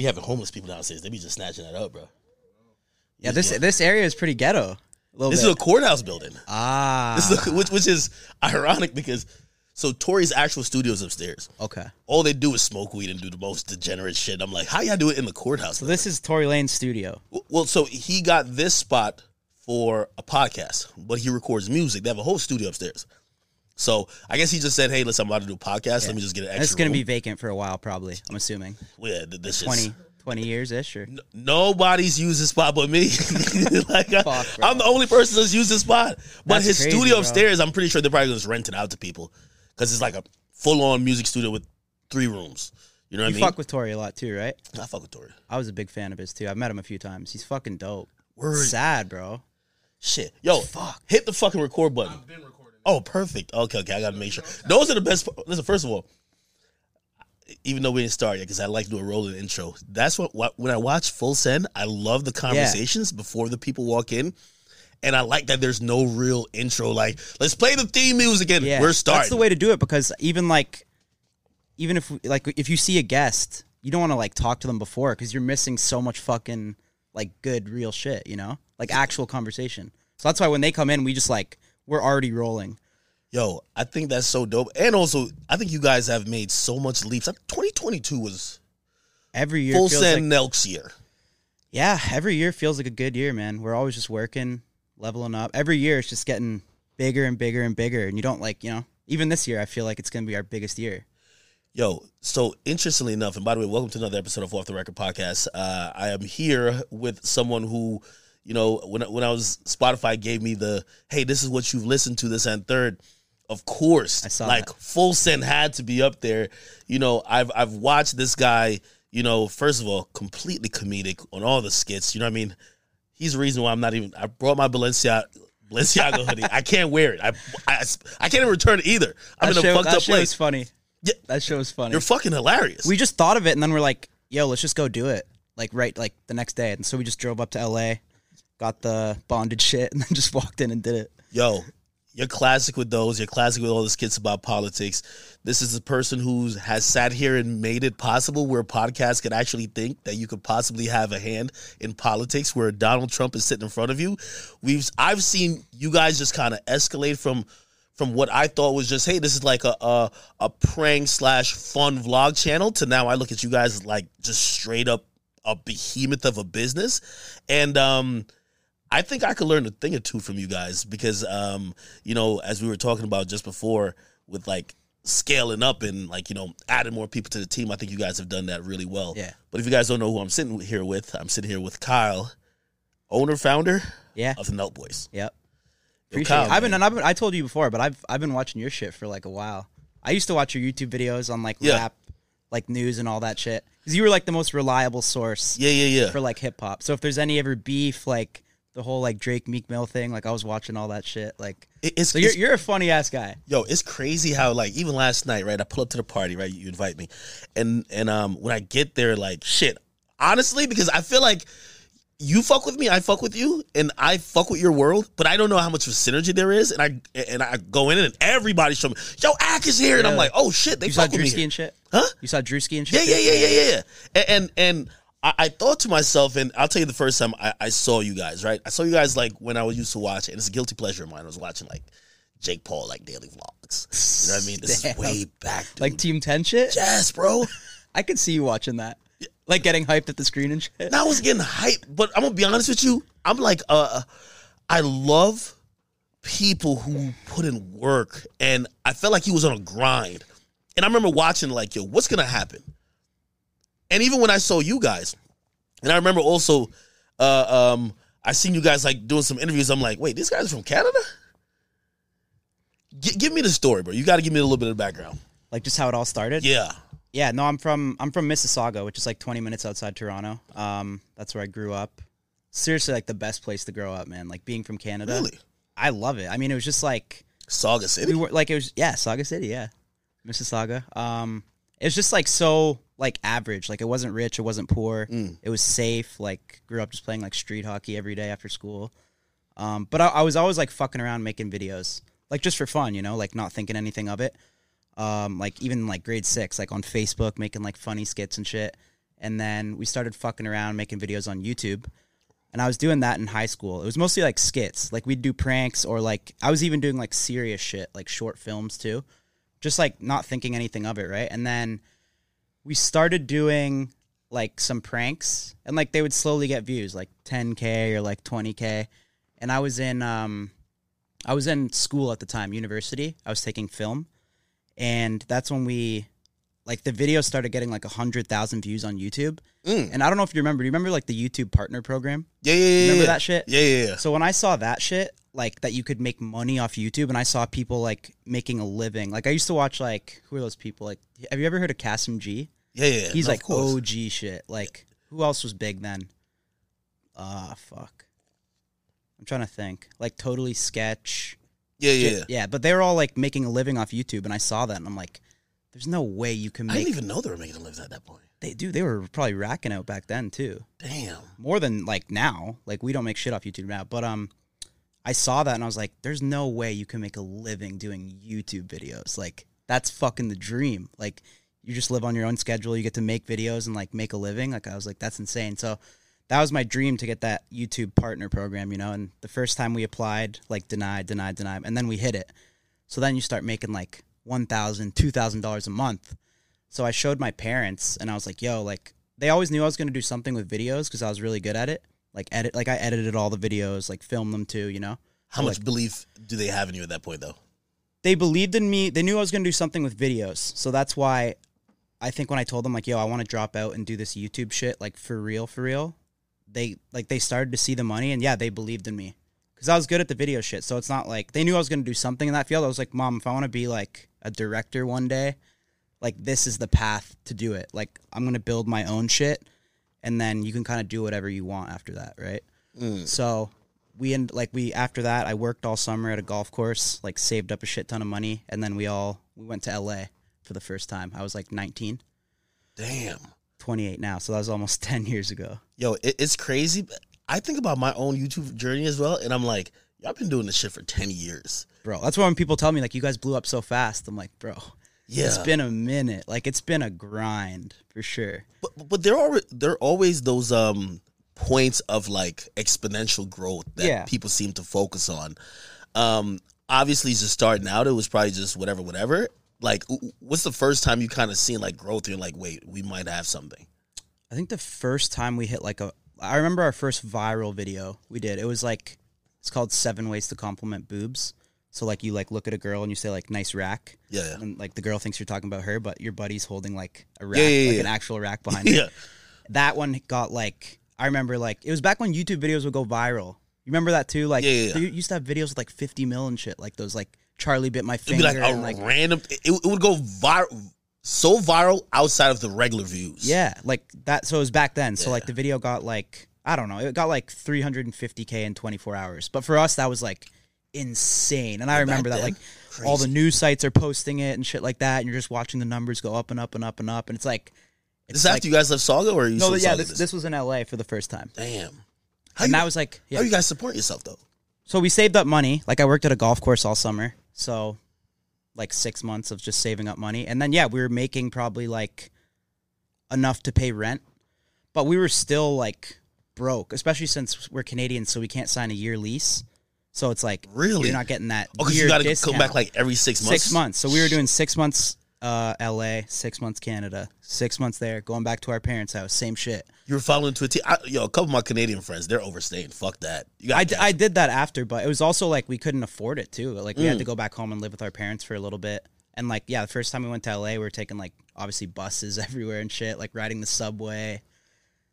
be having homeless people downstairs. They be just snatching that up, bro. Yeah, this this area is pretty ghetto. This bit. is a courthouse building. ah. This is a, which which is ironic because so Tory's actual studio's upstairs. okay. All they do is smoke weed and do the most degenerate shit. I'm like, how y'all do it in the courthouse? So this is Tory Lanez' studio. Well, so he got this spot for a podcast, but he records music. They have a whole studio upstairs. So I guess he just said, "Hey, listen, I'm about to do a podcast. Let me just get an And extra." it's gonna be vacant for a while, probably. I'm assuming Well, yeah, this 20, is 20 years ish or. nobody's used this spot but me. like I, Fuck, bro. I'm the only person that's used this spot. But That's his crazy, studio bro. upstairs, I'm pretty sure they're probably just renting out to people because it's like a full on music studio with three rooms. You know what You I mean? fuck with Tory a lot too, right? I fuck with Tory. I was a big fan of his too. I've met him a few times. He's fucking dope. Word. Sad, bro. Shit, yo, fuck. Hit the fucking record button. I've been recording. Oh, perfect. Okay, okay. I gotta make sure. Those are the best. Listen, first of all, even though we didn't start yet, because I like to do a rolling intro. That's what, what when I watch Full Send, I love the conversations before the people walk in, and I like that there's no real intro. Like, let's play the theme music and Yeah, we're starting. That's the way to do it because even like, even if like if you see a guest, you don't want to like talk to them before because you're missing so much fucking like good real shit, you know, like actual conversation. So that's why when they come in, we just like we're already rolling. Yo, I think that's so dope, and also I think you guys have made so much leaps. Like, 2022 was Every year Full Send like Nelk's year. yeah, every year feels like a good year, man. We're always just working, leveling up. Every year it's just getting bigger and bigger and bigger, and you don't like you know. Even this year, I feel like it's gonna be our biggest year. Yo, so interestingly enough, and by the way, welcome to another episode of Off the Record podcast. Uh, I am here with someone who, you know, when when I was Spotify gave me the, hey, this is what you've listened to this and third. Of course, I saw like that. Full Send had to be up there. You know, I've I've watched this guy. You know, first of all, completely comedic on all the skits. You know what I mean? He's the reason why I'm not even. I brought my Balenciaga. Balenciaga hoodie. I can't wear it. I, I, I can't even return it either. I'm That in a show, fucked that up show place. is funny. Yeah. That show is funny. You're fucking hilarious. we just thought of it and then we're like, yo, let's just go do it. Like right like the next day. And so we just drove up to LA, got the bonded shit, and then just walked in and did it. Yo, you're classic with those. You're classic with all the skits about politics. This is a person who has sat here and made it possible where podcasts could actually think that you could possibly have a hand in politics where Donald Trump is sitting in front of you. We've I've seen you guys just kind of escalate from from what I thought was just, hey, this is like a a, a prank slash fun vlog channel to now I look at you guys like just straight up a behemoth of a business. And um I think I could learn a thing or two from you guys because, um, you know, as we were talking about just before with like scaling up and like, you know, adding more people to the team, I think you guys have done that really well. Yeah. But if you guys don't know who I'm sitting here with, I'm sitting here with Kyle, owner, founder Yeah. of the Nelk Boys. Yep. Yo, Appreciate Kyle, it. I've been and I've been, I told you before, but I've I've been watching your shit for like a while. I used to watch your YouTube videos on like Yeah. rap, like news and all that shit. Because you were like the most reliable source Yeah, yeah, yeah. for like hip hop. So if there's any ever beef, like the whole like Drake Meek Mill thing, like I was watching all that shit. Like It- it's, so you're it's- you're a funny ass guy. yo, it's crazy how like even last night, right? I pull up to the party, right? You invite me, and and um when I get there, like shit, honestly, because I feel like you fuck with me, I fuck with you, and I fuck with your world, but I don't know how much of a synergy there is, and I and I go in and everybody's showing me, yo, Ack is here, and I'm like, oh shit, they You saw fuck with me, Drewski here. and shit? huh? You saw Drewski and shit? yeah, too? yeah, yeah, yeah, yeah. And and, and I, I thought to myself, and I'll tell you the first time I, I saw you guys, right? I saw you guys like when I was used to watch, and it's a guilty pleasure of mine. I was watching like Jake Paul like daily vlogs. You know what I mean? This Damn. is way back, dude. Like Team Ten shit. yes, bro. I could see you watching that, like getting hyped at the screen and shit. And I was getting hyped, but I'm gonna be honest with you. I'm like, uh, I love people who put in work, and I felt like he was on a grind. And I remember watching like, yo, what's gonna happen? And even when I saw you guys, and I remember also, uh, um, I seen you guys like doing some interviews. I'm like, wait, these guys are from Canada. G- give me the story, bro. You got to give me a little bit of background. Like just how it all started. Yeah. Yeah, no, I'm from I'm from Mississauga, which is like 20 minutes outside Toronto. Um, that's where I grew up. Seriously, like the best place to grow up, man. Like being from Canada, Really? I love it. I mean, it was just like Saga City. we were like it was yeah, Saga City, yeah, Mississauga. Um, it was just like so like average. Like it wasn't rich, it wasn't poor. Mm. It was safe. Like grew up just playing like street hockey every day after school. Um, but I, I was always like fucking around making videos, like just for fun, you know, like not thinking anything of it. Um, like even like grade six, like on Facebook, making like funny skits and shit. and then we started fucking around making videos on YouTube. And I was doing that in high school. It was mostly like skits. Like we'd do pranks or like I was even doing like serious shit, like short films too. Just like not thinking anything of it, right? And then we started doing like some pranks and like they would slowly get views, like 10k or like 20k. And I was in um I was in school at the time, university. I was taking film. And that's when we like the video started getting like 100,000 views on YouTube. Mm. And I don't know if you remember, do you remember like the YouTube partner program? Yeah, yeah, yeah. Remember yeah. that shit? Yeah, yeah, yeah. So when I saw that shit, like that you could make money off YouTube, and I saw people like making a living. Like I used to watch like who are those people? Like have you ever heard of KassemG? Yeah, yeah. yeah. He's No, like. OG shit. Like who else was big then? Ah, fuck. I'm trying to think. Like totally sketch. Yeah, yeah. Yeah. yeah. But they were all like making a living off YouTube, and I saw that, and I'm like, there's no way you can I didn't even know they were making a living at that point. they do. They were probably racking out back then too. Damn. more than like now. Like we don't make shit off YouTube now, but um, I saw that and I was like, "There's no way you can make a living doing YouTube videos. Like that's fucking the dream. Like you just live on your own schedule. You get to make videos and like make a living. Like I was like, that's insane. So that was my dream to get that YouTube partner program, you know. And the first time we applied, like denied, denied, denied, and then we hit it. So then you start making like one thousand, two thousand dollars a month. So I showed my parents, and I was like, "Yo, like they always knew I was gonna do something with videos because I was really good at it. Like edit, like I edited all the videos, like filmed them too. You know, How So, much belief do they have in you at that point, though? they believed in me. They knew I was gonna do something with videos, so that's why I think when I told them like, "Yo, I want to drop out and do this YouTube shit, like for real, for real," they like they started to see the money, and yeah, they believed in me because I was good at the video shit. So it's not like they knew I was gonna do something in that field. I was like, "Mom, if I want to be like a director one day." like this is the path to do it. Like I'm gonna build my own shit, and then you can kind of do whatever you want after that, right? Mm. So we end like we after that I worked all summer at a golf course, like saved up a shit ton of money, and then we all we went to LA for the first time. I was like 19, Damn. 28 now, so that was almost 10 years ago. Yo, it, it's crazy. I think about my own YouTube journey as well, and I'm like, y'all been doing this shit for 10 years. Bro, that's why when people tell me like you guys blew up so fast, I'm like, bro, Yeah. it's been a minute. Like it's been a grind for sure. but, but there are there are always those um points of like exponential growth that Yeah. people seem to focus on. Um obviously just starting out it was probably just whatever whatever. Like what's the first time you kind of seen like growth you're like, "Wait, we might have something." I think the first time we hit like a, I remember our first viral video we did. It was like, it's called Seven Ways to Compliment Boobs. So like you like look at a girl and you say like nice rack, Yeah. yeah. and like the girl thinks you're talking about her, but your buddy's holding like a rack, Yeah, yeah, like an actual rack behind yeah. That one got like, I remember like it was back when YouTube videos would go viral. You remember that too? Like Yeah, yeah, yeah. used to have videos with like 50 mil and shit, like those like Charlie bit my It'd finger be like a like random it, it would go viral so viral outside of the regular views. Yeah, like that. So it was back then. So like the video got like I don't know, it got like 350k in 24 hours. But for us, that was like insane. And I remember that like all the news sites are posting it and shit like that, and you're just watching the numbers go up and up and up and up, and it's like This it's is after you guys left Saga or you no, yeah, this, this was in LA for the first time, Damn. How and you, that was like yeah. how you guys support yourself though? So we saved up money. Like I worked at a golf course all summer. So like six months of just saving up money. And then yeah, we were making probably like enough to pay rent. But we were still like broke, especially since we're Canadians, so we can't sign a year lease. So it's like Really? you're not getting that. Oh, because you got to come back like every six months. six months. So we were doing six months uh LA, six months Canada, six months there, going back to our parents' house, same shit. You were following to a T. I, yo, a couple of my Canadian friends, they're overstaying. Fuck that. I, d- I did that after, but it was also like we couldn't afford it too. Like we had to go back home and live with our parents for a little bit. And like, yeah, the first time we went to LA, we were taking like obviously buses everywhere and shit, like riding the subway.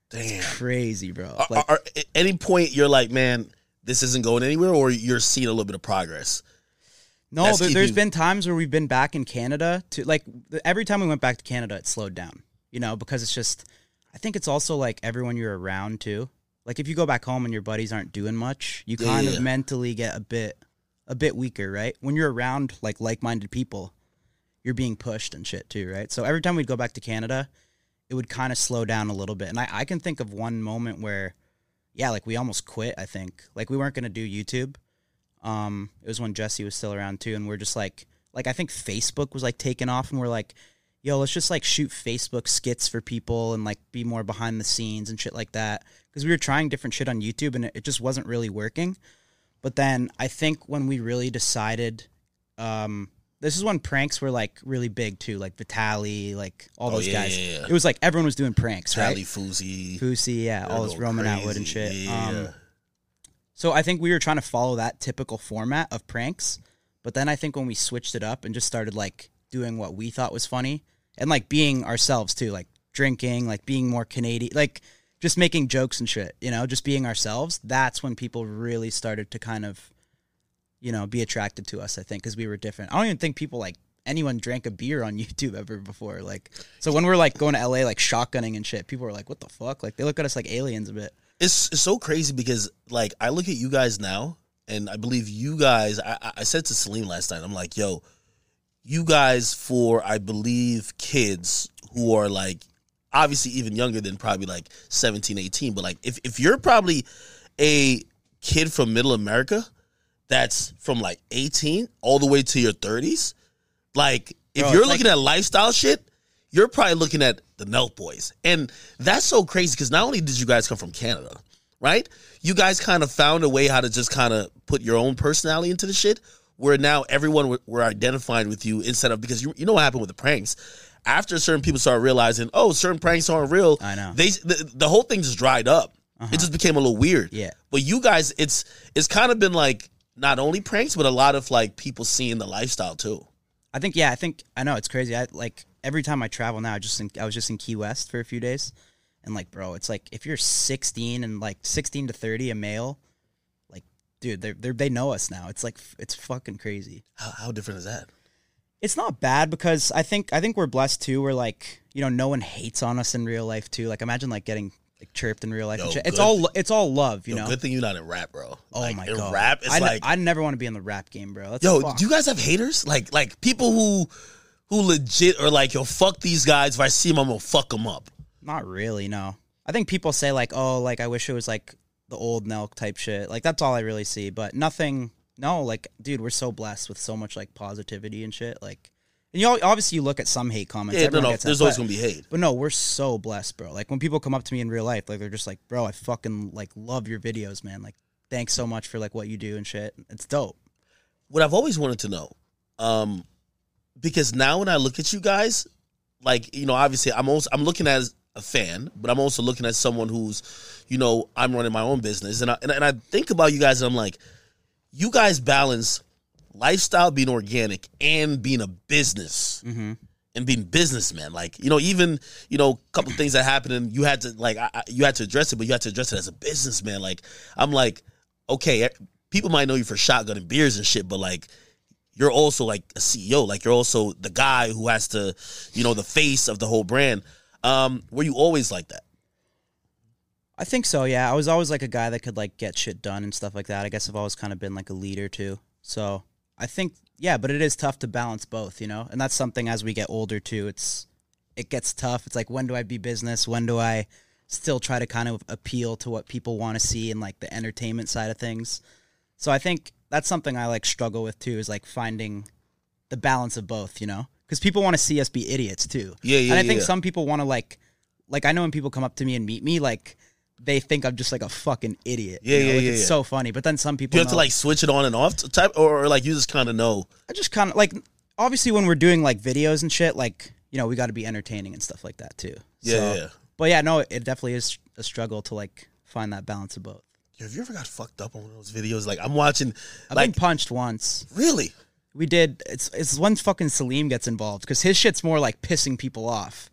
damn. Crazy, bro. Are, Like, are- at any point you're like, man, this isn't going anywhere, or you're seeing a little bit of progress. No, there, has been times where we've been back in Canada to like every time we went back to Canada, it slowed down, you know, because it's just, I think it's also like everyone you're around too. Like if you go back home and your buddies aren't doing much, you kind yeah, of mentally get a bit, a bit weaker, right? When you're around like like-minded people, you're being pushed and shit too, right? So every time we'd go back to Canada, it would kind of slow down a little bit. And I, I can think of one moment where, yeah, like we almost quit, I think. Like we weren't going to do YouTube. Um, it was when Jesse was still around too. And we're just like, like, I think Facebook was like taking off and we're like, yo, let's just like shoot Facebook skits for people and like be more behind the scenes and shit like that. Because we were trying different shit on YouTube and it, it just wasn't really working. But then I think when we really decided, um, this is when pranks were like really big too, like Vitaly, like all Oh, those yeah, guys. yeah, yeah. It was like everyone was doing pranks, Tally right? Fousey. Fusi, yeah, all this Roman Atwood and shit. Um, yeah. So I think we were trying to follow that typical format of pranks, but then I think when we switched it up and just started like doing what we thought was funny and like being ourselves too, like drinking, like being more Canadian, like just making jokes and shit, you know, just being ourselves. That's when people really started to kind of, you know, be attracted to us. I think because we were different. I don't even think people like anyone drank a beer on YouTube ever before. Like, so when we're like going to LA, like shotgunning and shit, people are like, "What the fuck?" Like they look at us like aliens a bit. It's, it's so crazy because like I look at you guys now, and I believe you guys. I, I- said to Salim last night, I'm like, yo, you guys for I believe kids who are like obviously even younger than probably like 17, 18, but like if if you're probably a kid from Middle America that's from like 18 all the way to your 30s, like if Bro, you're like- looking at lifestyle shit, you're probably looking at the Nelk Boys. And that's so crazy because not only did you guys come from Canada, right? You guys kind of found a way how to just kind of put your own personality into the shit where now everyone were, were identifying with you instead of because you, you know what happened with the pranks. After certain people started realizing, oh, certain pranks aren't real. I know. They the, the whole thing just dried up. It uh-huh. just became a little weird. Yeah. But you guys, it's it's kind of been like not only pranks, but a lot of like people seeing the lifestyle too. I think yeah, I think I know it's crazy. I like every time I travel now. I just in, I was just in Key West for a few days, and like, bro, it's like if you're 16 and like 16 to 30, a male, like, dude, they they they know us now. It's like it's fucking crazy. How, how different is that? It's not bad because I think I think we're blessed too. We're like you know no one hates on us in real life too. Like imagine like getting like chirped in real life. Yo. It's all it's all love, you Yo, know. good thing you're not in rap, bro. Oh Like, my god, rap, it's I, like I never want to be in the rap game, bro. That's Yo, do you guys have haters? Like like people who who legit are like, yo, fuck these guys. If I see them, I'm gonna fuck them up. Not really, no. I think people say like, "Oh, like I wish it was like the old Nelk type shit." Like that's all I really see, but nothing. No, like, dude, we're so blessed with so much like positivity and shit. Like, and you all, obviously you look at some hate comments. Yeah, no, no. gets that, There's always but- gonna be hate. But no, we're so blessed, bro. Like when people come up to me in real life, like they're just like, "Bro, I fucking like love your videos, man. Like, thanks so much for like what you do and shit. It's dope." What I've always wanted to know, um, because now when I look at you guys, like you know, obviously I'm also I'm looking as a fan, but I'm also looking at someone who's, you know, I'm running my own business, and I and, and I think about you guys, and I'm like, you guys balance lifestyle being organic and being a business. Mm-hmm. and being businessmen. Like you know, even you know, a couple things that happened, and you had to like I, I- you had to address it, but you had to address it as a businessman. Like I'm like, okay, people might know you for shotgun and beers and shit, but like you're also like a CEO. Like you're also the guy who has to, you know, the face of the whole brand. Um, were you always like that? I think so. Yeah, I was always like a guy that could like get shit done and stuff like that. I guess I've always kind of been like a leader too. So I think yeah, but it is tough to balance both, you know. And that's something as we get older too. It's it gets tough. It's like when do I be business? When do I still try to kind of appeal to what people want to see and like the entertainment side of things? So I think that's something I like struggle with too. Is like finding the balance of both, you know, because people want to see us be idiots too. Yeah, yeah, And I think yeah. some people want to like, like I know when people come up to me and meet me, like they think I'm just like a fucking idiot. Yeah, you know? yeah, like, yeah, It's yeah. so funny, but then some people Do you have to like switch it on and off type, or, or like you just kind of know? I just kind of like obviously when we're doing like videos and shit, like you know we got to be entertaining and stuff like that too. Yeah, So- yeah, yeah. But yeah, no, it definitely is a struggle to like find that balance of both. Have you ever got fucked up on one of those videos? Like I'm watching, I've like been punched once. really. We did. It's it's when fucking Salim gets involved because his shit's more like pissing people off.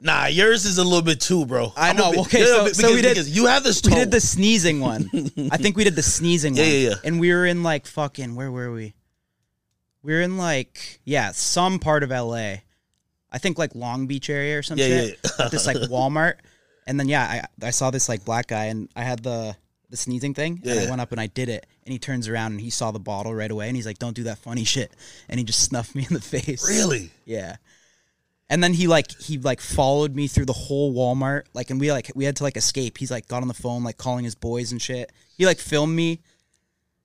Nah, yours is a little bit too, bro. I I'm know. bit- Okay, yeah, so- because, so we did- you have this. We did the sneezing one. I think we did the sneezing Yeah, one. yeah, yeah. And we were in like fucking where were we? We were in like yeah, some part of LA. I think like Long Beach area or some Yeah, shit. yeah, at this like Walmart. And then yeah, I I saw this like black guy and I had the the sneezing thing and Yeah. I went up and I did it and he turns around and he saw the bottle right away and he's like, Don't do that funny shit and he just snuffed me in the face. Really? Yeah. And then he like he like followed me through the whole Walmart, like, and we like we had to like escape. He's like got on the phone, like calling his boys and shit. He like filmed me.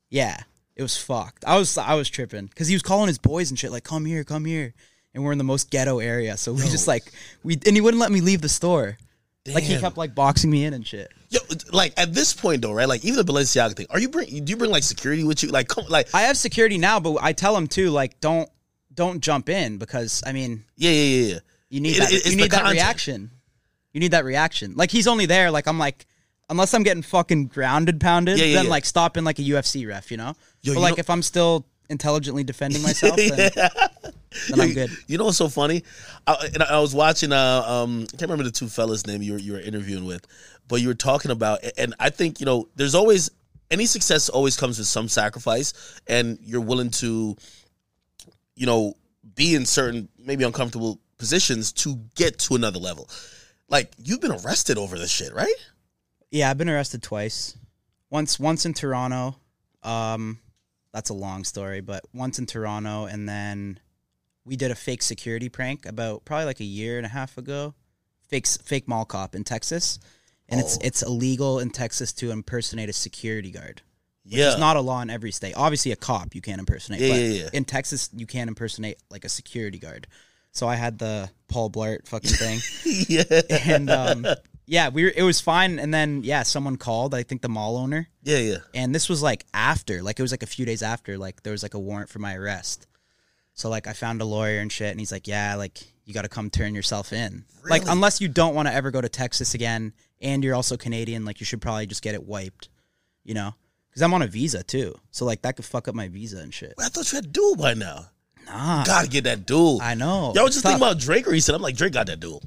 Yeah, it was fucked. I was I was tripping because he was calling his boys and shit, like, "Come here, come here," and we're in the most ghetto area. So we just like we and he wouldn't let me leave the store. Like he kept like boxing me in and shit. Yo, like at this point though, right? Like even the Balenciaga thing. Are you bring? Do you bring like security with you? Like, come, like, I have security now, but I tell him too, like don't don't jump in because I mean yeah, yeah, yeah, yeah. you need It- that it- you need that content. reaction. You need that reaction. Like he's only there. Like I'm like. Unless I'm getting fucking grounded, pounded, Yeah, yeah, then like stop in like a UFC ref, you know. Yo, but you like know- if I'm still intelligently defending myself, then, then I'm good. You know what's so funny? I, and I was watching. Uh, um, I can't remember the two fellas' name you were you were interviewing with, but you were talking about. And I think you know, there's always any success always comes with some sacrifice, and you're willing to, you know, be in certain maybe uncomfortable positions to get to another level. Like you've been arrested over this shit, right? Yeah, I've been arrested twice. Once once in Toronto. Um that's a long story, but once in Toronto and then we did a fake security prank about probably like a year and a half ago. Fake fake mall cop in Texas. And it's Oh. it's illegal in Texas to impersonate a security guard. Yeah. It's not a law in every state. Obviously a cop you can't impersonate, Yeah, but yeah, yeah. in Texas you can't impersonate like a security guard. So I had the Paul Blart fucking thing yeah. and um, yeah, we were, it was fine. And then yeah, someone called. I think the mall owner, Yeah, yeah. and this was like after, like it was like a few days after, like there was like a warrant for my arrest. So like I found a lawyer and shit, and he's like, yeah, like you got to come turn yourself in. Like Really? unless you don't want to ever go to Texas again, and you're also Canadian, like you should probably just get it wiped, you know. Because I'm on a visa too, so like that could fuck up my visa and shit. I thought you had dual by now. Nah, Gotta get that dual. I know. Y'all was just Tough. thinking about Drake recent. I'm like, Drake got that dual.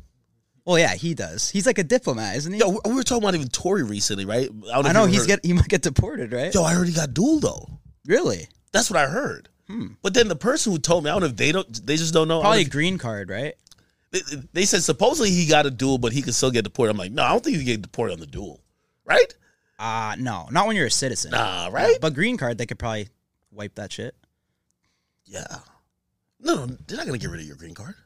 Well, yeah, he does. He's like a diplomat, isn't he? Yo, we we were talking about even Tory recently, right? don't I know he's heard- get he might get deported, right? Yo, I heard he got dual though. Really? That's what I heard. Hmm. But then the person who told me, I don't know if they don't, they just don't know. I don't Probably a know green card, right? they, they said supposedly he got a dual, but he could still get deported. I'm like, no, I don't think you get deported on the dual, right? Uh no, not when you're a citizen. Nah, right? But green card, they could probably wipe that shit. Yeah. No, no, they're not gonna get rid of your green card.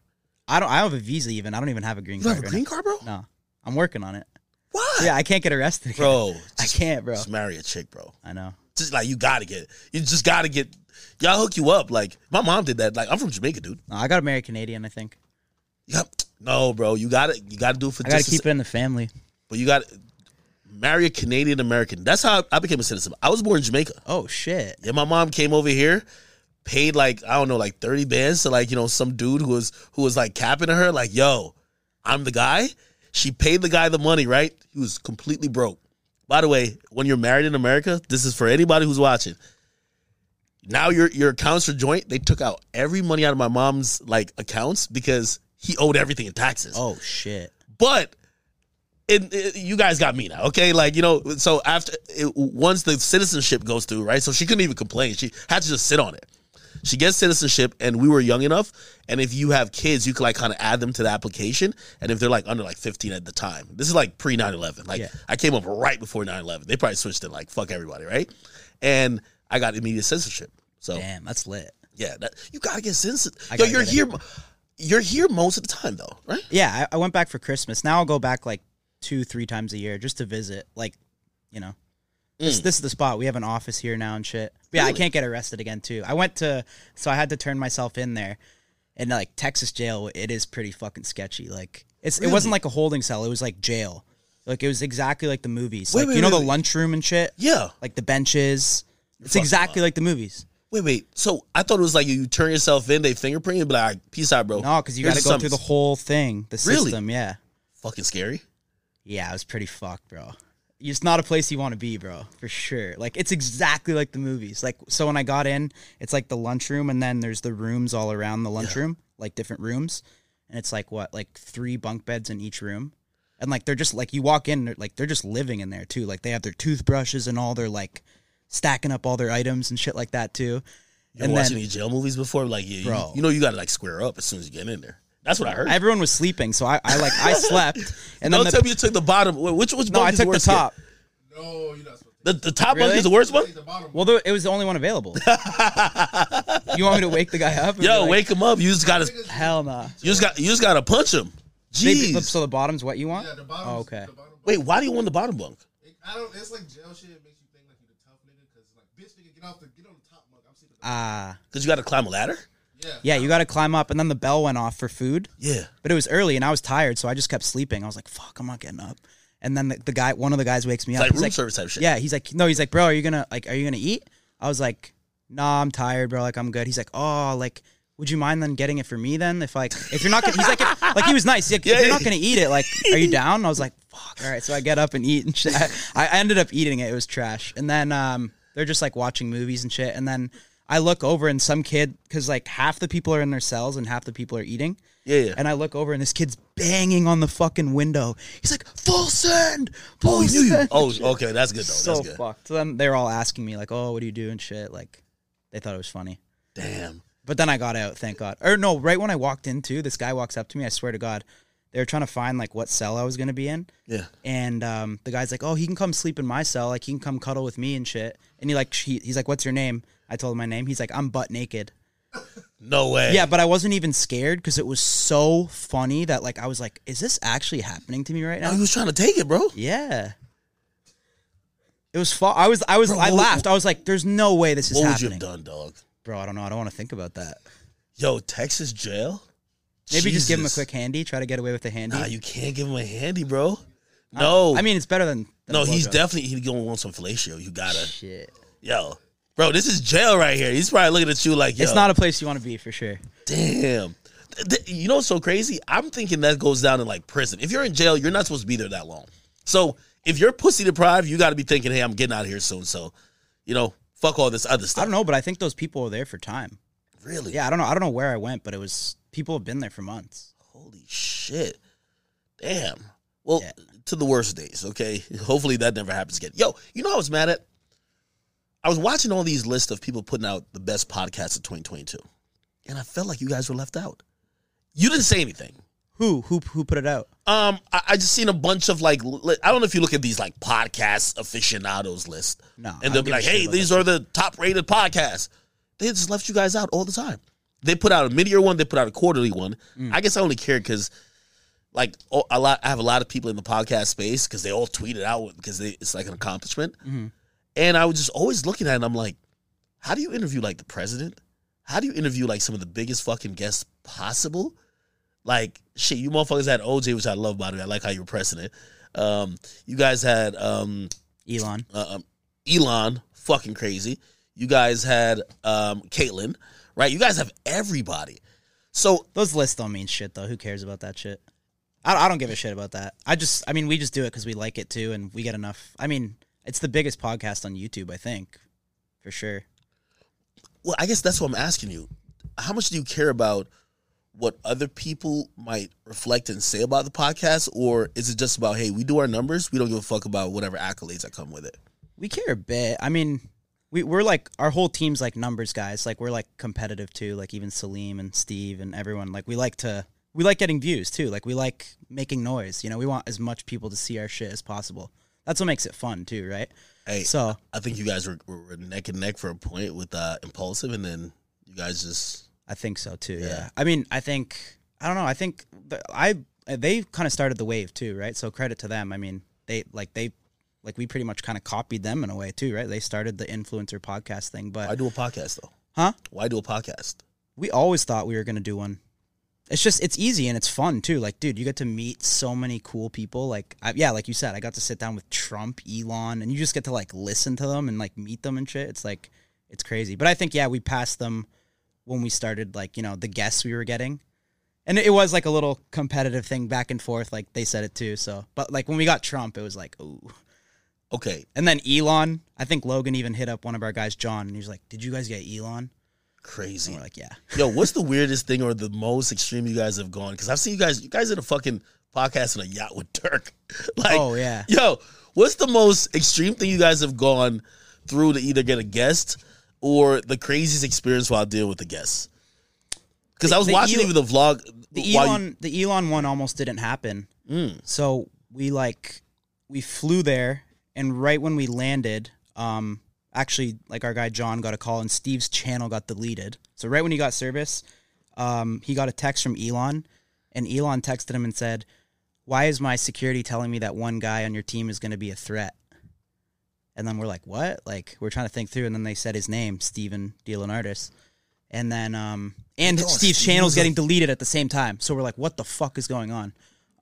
I don't. I have a visa. Even I don't even have a green You don't card. have a right green card, bro? No, I'm working on it. What? Yeah, I can't get arrested. bro. I Just, can't, bro. just marry a chick, bro. I know. Just like you gotta get, you just gotta get. Y'all hook you up. Like my mom did that. Like I'm from Jamaica, dude. No, I got to marry a Canadian. I think Yep. no, bro. You got to You got to do it for I got to just a keep it in the family. But you got to marry a Canadian American. That's how I became a citizen. I was born in Jamaica. Oh shit! Yeah, my mom came over here, paid like I don't know, like thirty bands to like you know some dude who was who was like capping to her, like, "Yo, I'm the guy." She paid the guy the money, right? He was completely broke. By the way, when you're married in America, this is for anybody who's watching. Now your your accounts are joint. They took out every money out of my mom's like accounts because he owed everything in taxes. Oh shit! But it, it- you guys got me now, okay? Like you know, so after it, once the citizenship goes through, right? So she couldn't even complain. She had to just sit on it. She gets citizenship, and we were young enough. And if you have kids, you can like kind of add them to the application. And if they're like under like 15 at the time, this is like pre 9 11. Like Yeah. I came up right before 9 11. They probably switched it like fuck everybody, right? And I got immediate citizenship. So Damn, that's lit. yeah, that, you gotta get citizen. I Yo, you're get it. here. You're here most of the time, though, right? Yeah, I, I went back for Christmas. Now I'll go back like two, three times a year just to visit. Like, you know, this, this is the spot. We have an office here now and shit. But yeah, I Mm. Really? can't get arrested again too. I went to, so I had to turn myself in there, and like Texas jail, it is pretty fucking sketchy. Like, it's it wasn't like a holding cell. It was like jail. Like it was exactly like the movies. Wait, like wait, you know wait, the wait. lunchroom and shit. Yeah. Like the benches. It's fucking exactly like the movies. Wait, wait. So I thought it was like you turn yourself in, they fingerprint you, but like, peace out, bro. No, because you Here's got to go through the whole thing, the Really? system. Yeah. fucking scary. Yeah, it was pretty fucked, bro. It's not a place you want to be, bro, for sure. Like it's exactly like the movies. Like so when I got in, it's like the lunchroom and then there's the rooms all around the lunchroom, like different rooms. And it's like what, like three bunk beds in each room. And like they're just like you walk in, they're, like they're just living in there too. Like they have their toothbrushes and all their like stacking up all their items and shit like that too. You and watching then any jail movies before? Like, yeah, you, you know, you gotta like square up as soon as you get in there. That's what I heard. everyone was sleeping, so I, I like I slept and Don't then tell the, me you took the bottom. Wait, Which which no, I is the took the worst kid? top. No, you're not supposed to. The, the top Really? bunk is the worst one. The. Well, the, it was the only one available. you want me to wake the guy up? Yo, like, wake him up. You just gotta Hell nah. you just got you just gotta punch him. They- Jeez. so the bottom's what you want? yeah, the bottom. Oh, okay. The bottom Wait, why do you want the bottom bunk? It, I don't. It's like jail shit. It makes you think like you're the tough nigga because like bitch nigga get off the get on the top bunk. I'm sleeping. Ah, Because you gotta climb a ladder. Yeah, you got to climb up, and then the bell went off for food. Yeah. But it was early, and I was tired, so I just kept sleeping. I was like, "Fuck, I'm not getting up." And then the, the guy, one of the guys, wakes me up. like He's room service type shit. Yeah, he's like, "No," he's like, "Bro, are you gonna like, are you gonna eat?" I was like, "Nah, I'm tired, bro. Like, I'm good." He's like, "Oh, like." Would you mind then getting it for me then? If like if you're not gonna, he's like if, like he was nice. He's like, Yeah, if you're not gonna eat it, like are you down? I was like, fuck. All right, so I get up and eat and shit. I, I ended up eating it. It was trash. And then um, they're just like watching movies and shit. And then I look over and some kid, because like half the people are in their cells and half the people are eating. Yeah, yeah. And I look over and this kid's banging on the fucking window. He's like, full send, full Oh, he knew you. send. Oh, okay, that's good though. so that's good. fucked. So then they're all asking me like, oh, what do you do and shit. Like, they thought it was funny. Damn. But then I got out, thank God. Or no, right when I walked into, this guy walks up to me. I swear to God, they were trying to find like what cell I was gonna be in. Yeah. And um, the guy's like, "Oh, he can come sleep in my cell. Like he can come cuddle with me and shit." And he like, he, he's like, "What's your name?" I told him my name. He's like, "I'm butt naked." No way. Yeah, but I wasn't even scared because it was so funny that like I was like, "Is this actually happening to me right Oh, now?" he was trying to take it, bro. Yeah. It was fun. I was, I was, Bro, I what- laughed. I was like, "There's no way this is happening. What would you happening, have done, dog? bro." I don't know. I don't want to think about that. Yo, Texas jail. Maybe just give him a quick handy. Try to get away with the handy. Nah, you can't give him a handy, bro. Uh, no. I mean, it's better than. than no, he's definitely he's gonna want some fellatio. You gotta, Shit. yo, bro. This is jail right here. He's probably looking at you like, yo, It's not a place you want to be for sure. damn. You know what's so crazy? I'm thinking that goes down in like prison. If you're in jail, you're not supposed to be there that long. So if you're pussy deprived, you got to be thinking, hey, I'm getting out of here soon. So, you know, fuck all this other stuff. I don't know, but I think those people were there for time. Really? Yeah, I don't know. I don't know where I went, but it was people have been there for months. Holy shit. Damn. Well, Yeah. to the worst days, okay? Hopefully that never happens again. Yo, you know what I was mad at? I was watching all these lists of people putting out the best podcasts of 2022. And I felt like you guys were left out. You didn't say anything. Who who who put it out? Um, I, I just seen a bunch of like, li- I don't know if you look at these like podcast aficionados list. No, And they'll be like, hey, these are the top rated podcasts. They just left you guys out all the time. They put out a mid year one, they put out a quarterly one. Mm. I guess I only care because, like, a lot. I have a lot of people in the podcast space because they all tweet it out because they, it's like an accomplishment. Mhm. And I was just always looking at it and I'm like, how do you interview like the president? How do you interview like some of the biggest fucking guests possible? Like shit, you motherfuckers had OJ, which I love by the way. I like how you were pressing it. Um, you guys had um, Elon. uh, um, Elon, fucking crazy. You guys had um, Caitlyn, right? You guys have everybody. So Those lists don't mean shit though. Who cares about that shit? I, I don't give a shit about that. I just, I mean, we just do it because we like it too, and we get enough. I mean, it's the biggest podcast on YouTube, I think, for sure. Well, I guess that's what I'm asking you. How much do you care about what other people might reflect and say about the podcast, or is it just about hey, we do our numbers, we don't give a fuck about whatever accolades that come with it? We care a bit. I mean, we we're like our whole team's like numbers guys. Like we're like competitive too. Like even Salim and Steve and everyone. Like we like to we like getting views too. Like we like making noise. You know, we want as much people to see our shit as possible. That's what makes it fun too, right? Hey, So I think you guys were, were neck and neck for a point with uh, Impaulsive, and then you guys just I think so too. Yeah. Yeah. I mean, I think I don't know. I think the, I they kind of started the wave too, right? So credit to them. I mean, they like they like we pretty much kind of copied them in a way too, right? They started the influencer podcast thing, but I do a podcast though? huh? Why do a podcast? We always thought we were gonna do one. It's just it's easy and it's fun too. Like, dude, you get to meet so many cool people. Like, I, yeah, like you said, I got to sit down with Trump, Elon, and you just get to like listen to them and like meet them and shit. It's like it's crazy. But I think yeah, we passed them when we started like you know the guests we were getting, and it was like a little competitive thing back and forth. Like they said it too. So, but like when we got Trump, it was like ooh. Okay, And then Elon, I think Logan even hit up one of our guys, John, and he was like, "Did you guys get Elon?" crazy. And we're like, "Yeah." Yo, what's the weirdest thing or the most extreme you guys have gone? Because I've seen you guys, you guys did a fucking podcast on a yacht with Dirk. like, oh yeah. yo, what's the most extreme thing you guys have gone through to either get a guest or the craziest experience while dealing with the guests? Because I was watching even the vlog. the while you- Elon the Elon one almost didn't happen. Mm. So we like we flew there and right when we landed, um actually like our guy John got a call and Steve's channel got deleted. So right when he got service, um he got a text from Elon and Elon texted him and said, "Why is my security telling me that one guy on your team is going to be a threat?" And then we're like, "What?" Like we're trying to think through and then they said his name, Steven DeLeonardis. and then um and Steve's Steve channel's a- getting deleted at the same time. So we're like, what the fuck is going on?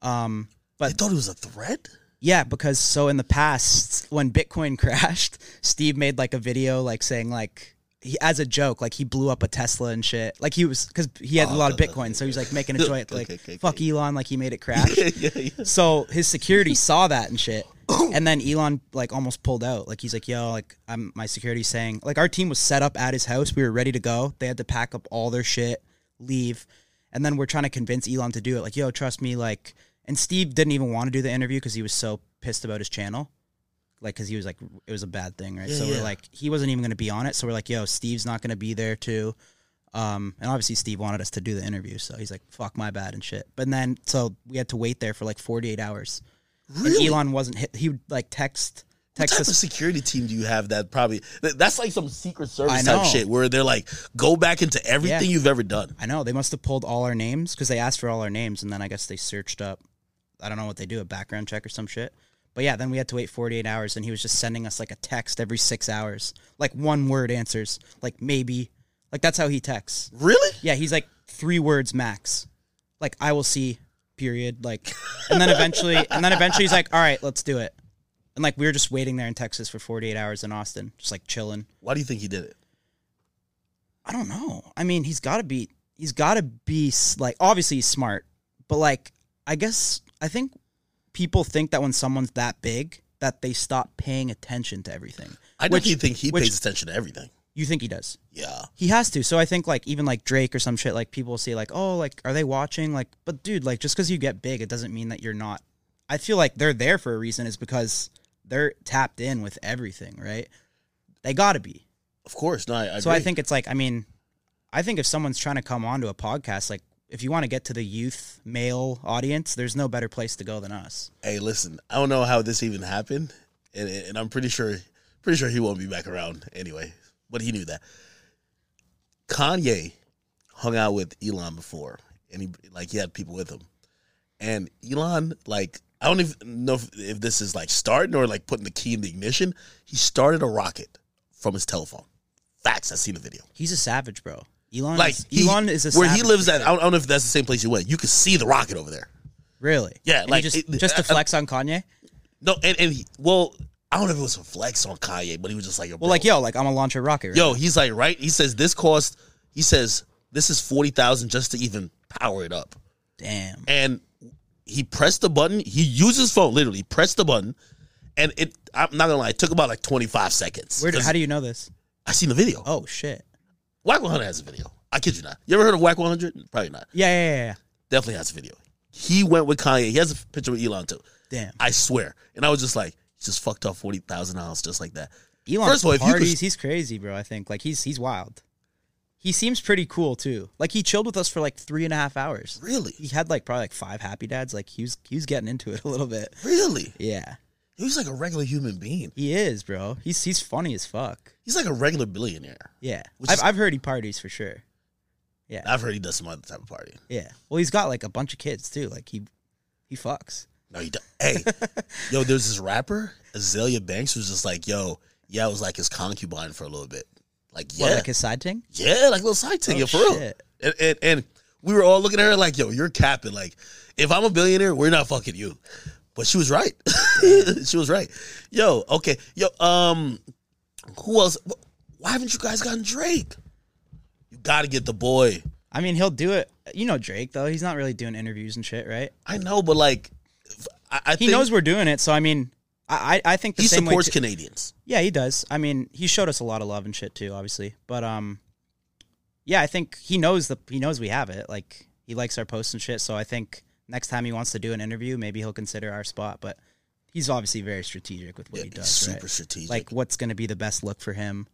Um, I but thought it was a threat. Yeah, because so in the past when Bitcoin crashed, Steve made like a video like saying like he as a joke like he blew up a Tesla and shit. Like he was because he had a Oh, lot of Bitcoin, okay, so he was like making a joke like okay, okay, fuck. Elon, like he made it crash. yeah, yeah. So his security saw that and shit. And then Elon like almost pulled out. Like he's like, "Yo, like I'm my security saying like our team was set up at his house. We were ready to go. They had to pack up all their shit, leave, and then we're trying to convince Elon to do it. Like, yo, trust me. Like, and Steve didn't even want to do the interview because he was so pissed about his channel. Like, because he was like, it was a bad thing, right? Yeah, so yeah. we're like, he wasn't even going to be on it. So we're like, yo, Steve's not going to be there too. Um, and obviously Steve wanted us to do the interview, so he's like, "Fuck my bad" and shit. But then, so we had to wait there for like 48 hours. Really? And Elon wasn't hit. He would like text What text type of security team do you have that probably that's like some secret service type shit where they're like go back into everything Yeah. you've ever done. I know they must have pulled all our names because they asked for all our names, and then I guess they searched up. I don't know what they do, a background check or some shit. But yeah, then we had to wait 48 hours, and he was just sending us like a text every six hours, like one word answers, like maybe, like that's how he texts. Really? Yeah, he's like three words max. Like I will see, period. Like, and then eventually, and then eventually he's like, all right, let's do it. And like we were just waiting there in Texas for 48 hours in Austin, just like chilling. Why do you think he did it? I don't know. I mean, he's got to be. He's got to be like obviously he's smart, but like I guess I think people think that when someone's that big that they stop paying attention to everything. I Which- definitely think he which- pays attention to everything. You think he does? Yeah. He has to. So I think like even like Drake or some shit like people will say like, "Oh, like are they watching?" Like, but dude, like just cuz you get big it doesn't mean that you're not. I feel like they're there for a reason is because they're tapped in with everything, right? They got to be. Of course. No, I, I so I think it's like I mean, I think if someone's trying to come onto a podcast like if you want to get to the youth male audience, there's no better place to go than us. Hey, listen, I don't know how this even happened, and, and I'm pretty sure, pretty sure he won't be back around anyway. But he knew that. Kanye hung out with Elon before, and he like he had people with him, and Elon like I don't even know if, if this is like starting or like putting the key in the ignition. He started a rocket from his telephone. Facts. I've seen the video. He's a savage, bro. Elon Like is, he- Elon is a where he lives at. I don't, I don't know if that's the same place you went. You could see the rocket over there. Really? Yeah, And like, just it- just to I- flex on Kanye. No, and and he, well, I don't know if it was a flex on Kanye, but he was just like, Well, like yo, like I'm a launch a rocket. Right? yo, he's like, right? He says this cost. He says this is forty thousand just to even power it up, damn. and he pressed the button. He used his phone, literally pressed the button, and it. I'm not gonna lie, it took about like twenty five seconds. Where? How do you know this? I seen the video? Oh shit. Whack 100 has a video. I kid you not. You ever heard of Whack 100? Probably not. Yeah, yeah, yeah. yeah. Definitely has a video. He went with Kanye. He has a picture with Elon too. Damn. I swear. And I was just like, he just fucked up forty thousand dollars just like that. Elon First of all, if you could- parties, he's crazy, bro. I think like he's he's wild. He seems pretty cool too. Like he chilled with us for like three and a half hours. Really? He had like probably like five happy dads. Like he was he was getting into it a little bit. Really? Yeah, He was like a regular human being. he is, bro. He's he's funny as fuck. He's like a regular billionaire. Yeah, I've is- I've heard he parties for sure. Yeah, I've heard he does some other type of party. yeah. Well, he's got like a bunch of kids too. Like he he fucks. No, he does. Hey, yo, there's this rapper, Azealia Banks, who's just like, yo, yeah, I was like his concubine for a little bit. Like, yeah, What, like his side thing. yeah, like a little side thing, Oh, yeah, for real. shit. And, and and we were all looking at her like, yo, you're capping. Like, if I'm a billionaire, we're not fucking you. But she was right. she was right. Yo, okay, yo, um, who else? Why haven't you guys gotten Drake? You got to get the boy. I mean, he'll do it. You know Drake though. He's not really doing interviews and shit, right? I know, but like, I, I He knows we're doing it, so I mean, I I think the he same way. supports Canadians. yeah, he does. I mean, he showed us a lot of love and shit too, obviously. But um, yeah, I think he knows the he knows we have it. Like he likes our posts and shit. So I think next time he wants to do an interview, maybe he'll consider our spot. But he's obviously very strategic with what Yeah, he does. super right? strategic. Like what's going to be the best look for him?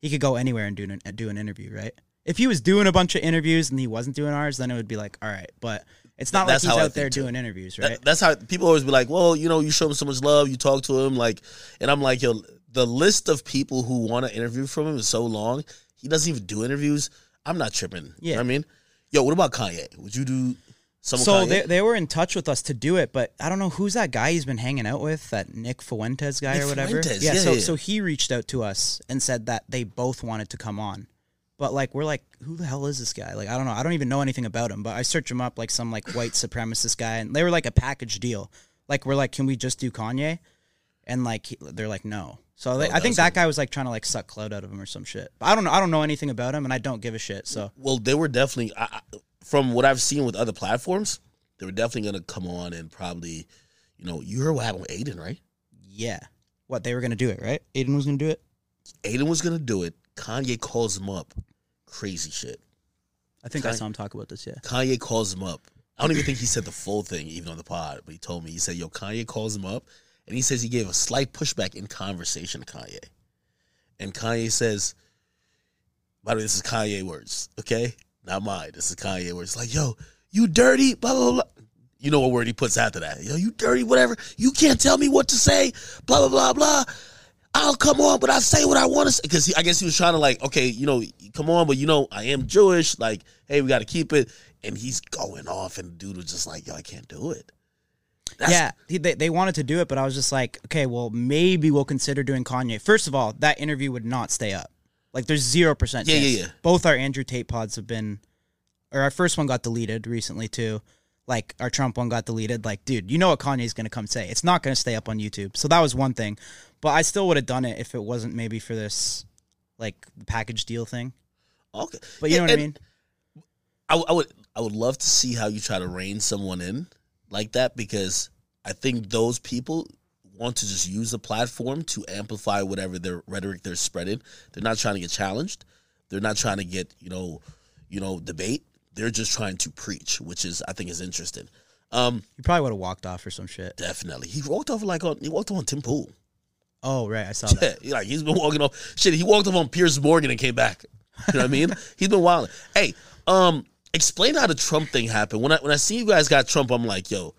He could go anywhere and do an do an interview, right? If he was doing a bunch of interviews and he wasn't doing ours, then it would be like, all right. But it's not That's like he's out there too. doing interviews, That- right? that's how people always be like, well, you know, you show him so much love, you talk to him, like, and I'm like, yo, the list of people who want to interview from him is so long. He doesn't even do interviews. I'm not tripping. You know Yeah. what I mean? Yo, what about Kanye? Would you do some So they, they were in touch with us to do it, but I don't know who's that guy he's been hanging out with, that Nick Fuentes guy Nick or whatever. Fuentes, yeah, yeah, so yeah. so he reached out to us and said that they both wanted to come on. But like we're like, who the hell is this guy? Like I don't know. I don't even know anything about him. But I search him up like some like white supremacist guy, and they were like a package deal. Like we're like, can we just do Kanye? And like he- they're like, no. So they, Oh, I think that guy was like trying to like suck clout out of him or some shit. But I don't know. I don't know anything about him, and I don't give a shit. So Well, they were definitely, I- from what I've seen with other platforms, they were definitely going to come on and probably, you know, you heard what happened with Aiden, right? yeah, what they were gonna do it right? Aiden was gonna do it. Aiden was going to do it. Kanye calls him up. Crazy shit. I think I saw him talk about this. Yeah. Kanye calls him up. I don't even think he said the full thing, even on the pod, but he told me, he said, yo, Kanye calls him up, and he says he gave a slight pushback in conversation to Kanye. And Kanye says, by the way, this is Kanye words, okay? Not mine. This is Kanye where it's Like, yo, you dirty, blah, blah, blah. You know what word he puts after that. Yo, you dirty, whatever. You can't tell me what to say, blah, blah, blah, blah. I'll come on, but I say what I want to say. Because I guess he was trying to, like, okay, you know, come on, but you know, I am Jewish. Like, hey, we got to keep it. And he's going off, and dude was just like, yo, I can't do it. That's- yeah, they, they wanted to do it, but I was just like, okay, well, maybe we'll consider doing Kanye. First of all, that interview would not stay up. Like, there's zero percent. Yeah, yeah, yeah. Both our Andrew Tate pods have been, or our first one got deleted recently too. Like our Trump one got deleted. Like, dude, you know what Kanye's gonna come say? It's not gonna stay up on YouTube. So that was one thing. But I still would have done it if it wasn't maybe for this, like package deal thing. Okay. But you know what I mean? I, I would I would love to see how you try to rein someone in like that because I think those people want to just use the platform to amplify whatever their rhetoric they're spreading. They're not trying to get challenged. They're not trying to get you know you know debate. They're just trying to preach, which is I think is interesting. Um, You probably would have walked off or some shit. definitely. He walked off like on he walked off on Tim Pool. Oh right, I saw that. Yeah, like he's been walking off. Shit, he walked off on Piers Morgan and came back. You know what I mean? He's been wilding. Hey, um, explain how the Trump thing happened. When I when I see you guys got Trump, I'm like, yo,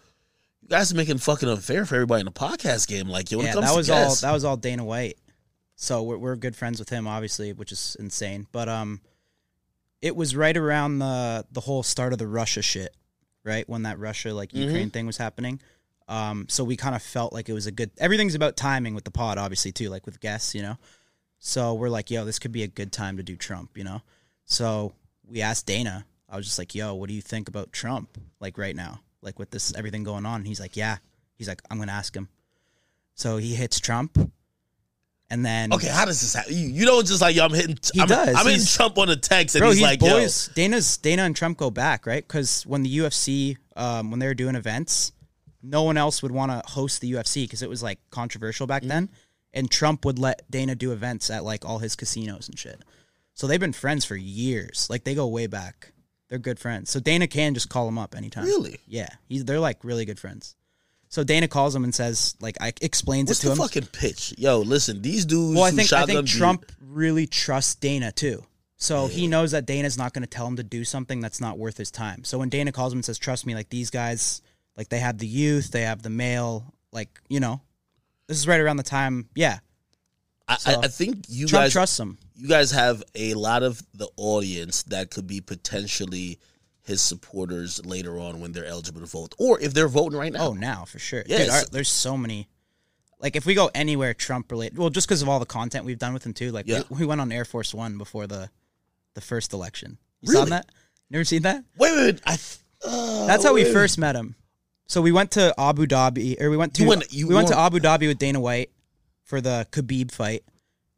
you guys are making fucking unfair for everybody in the podcast game. Like, yo, when yeah, it comes that to was guests, all that was all Dana White. So we're we're good friends with him, obviously, which is insane. But um, it was right around the the whole start of the Russia shit, right when that Russia like Mm-hmm. Ukraine thing was happening. Um, so we kind of felt like it was a good. Everything's about timing with the pod, obviously too, like with guests, you know. So we're like, yo, this could be a good time to do Trump, you know. So we asked Dana. I was just like, yo, what do you think about Trump, like right now, like with this everything going on? And he's like, yeah. He's like, I'm gonna ask him. So he hits Trump, and then okay, how does this happen? You, you don't just like, yo, I'm hitting. He I'm, does. I'm hitting Trump on the text, and bro, he's, like, boys. Dana's Dana and Trump go back, right? Because when the UFC, um, when they were doing events, no one else would want to host the UFC because it was like controversial back then, and Trump would let Dana do events at like all his casinos and shit. So they've been friends for years. Like they go way back. They're good friends. So Dana can just call him up anytime. Really? Yeah, he's they're like really good friends. So Dana calls him and says, like, I explains What's it to him. What's the fucking pitch? Yo, listen, these dudes. Well, I think I think Trump really trusts Dana too. So he knows that Dana's not going to tell him to do something that's not worth his time. So when Dana calls him and says, "Trust me," like these guys, like they have the youth, they have the male, like you know, this is right around the time. Yeah, I, so- I, think you Trump guys trusts him. you guys have a lot of the audience that could be potentially his supporters later on when they're eligible to vote, or if they're voting right now. Oh, now for sure. Yeah, Dude, our- there's so many. Like if we go anywhere Trump related, well, just because of all the content we've done with him too. Like Yeah. we, we went on Air Force One before the the first election. You saw Really? that? Never seen that? Wait, wait, wait. I. th- uh, That's how we first met him. So we went to Abu Dhabi, or we went to You went- you we went to Abu Dhabi with Dana White for the Khabib fight,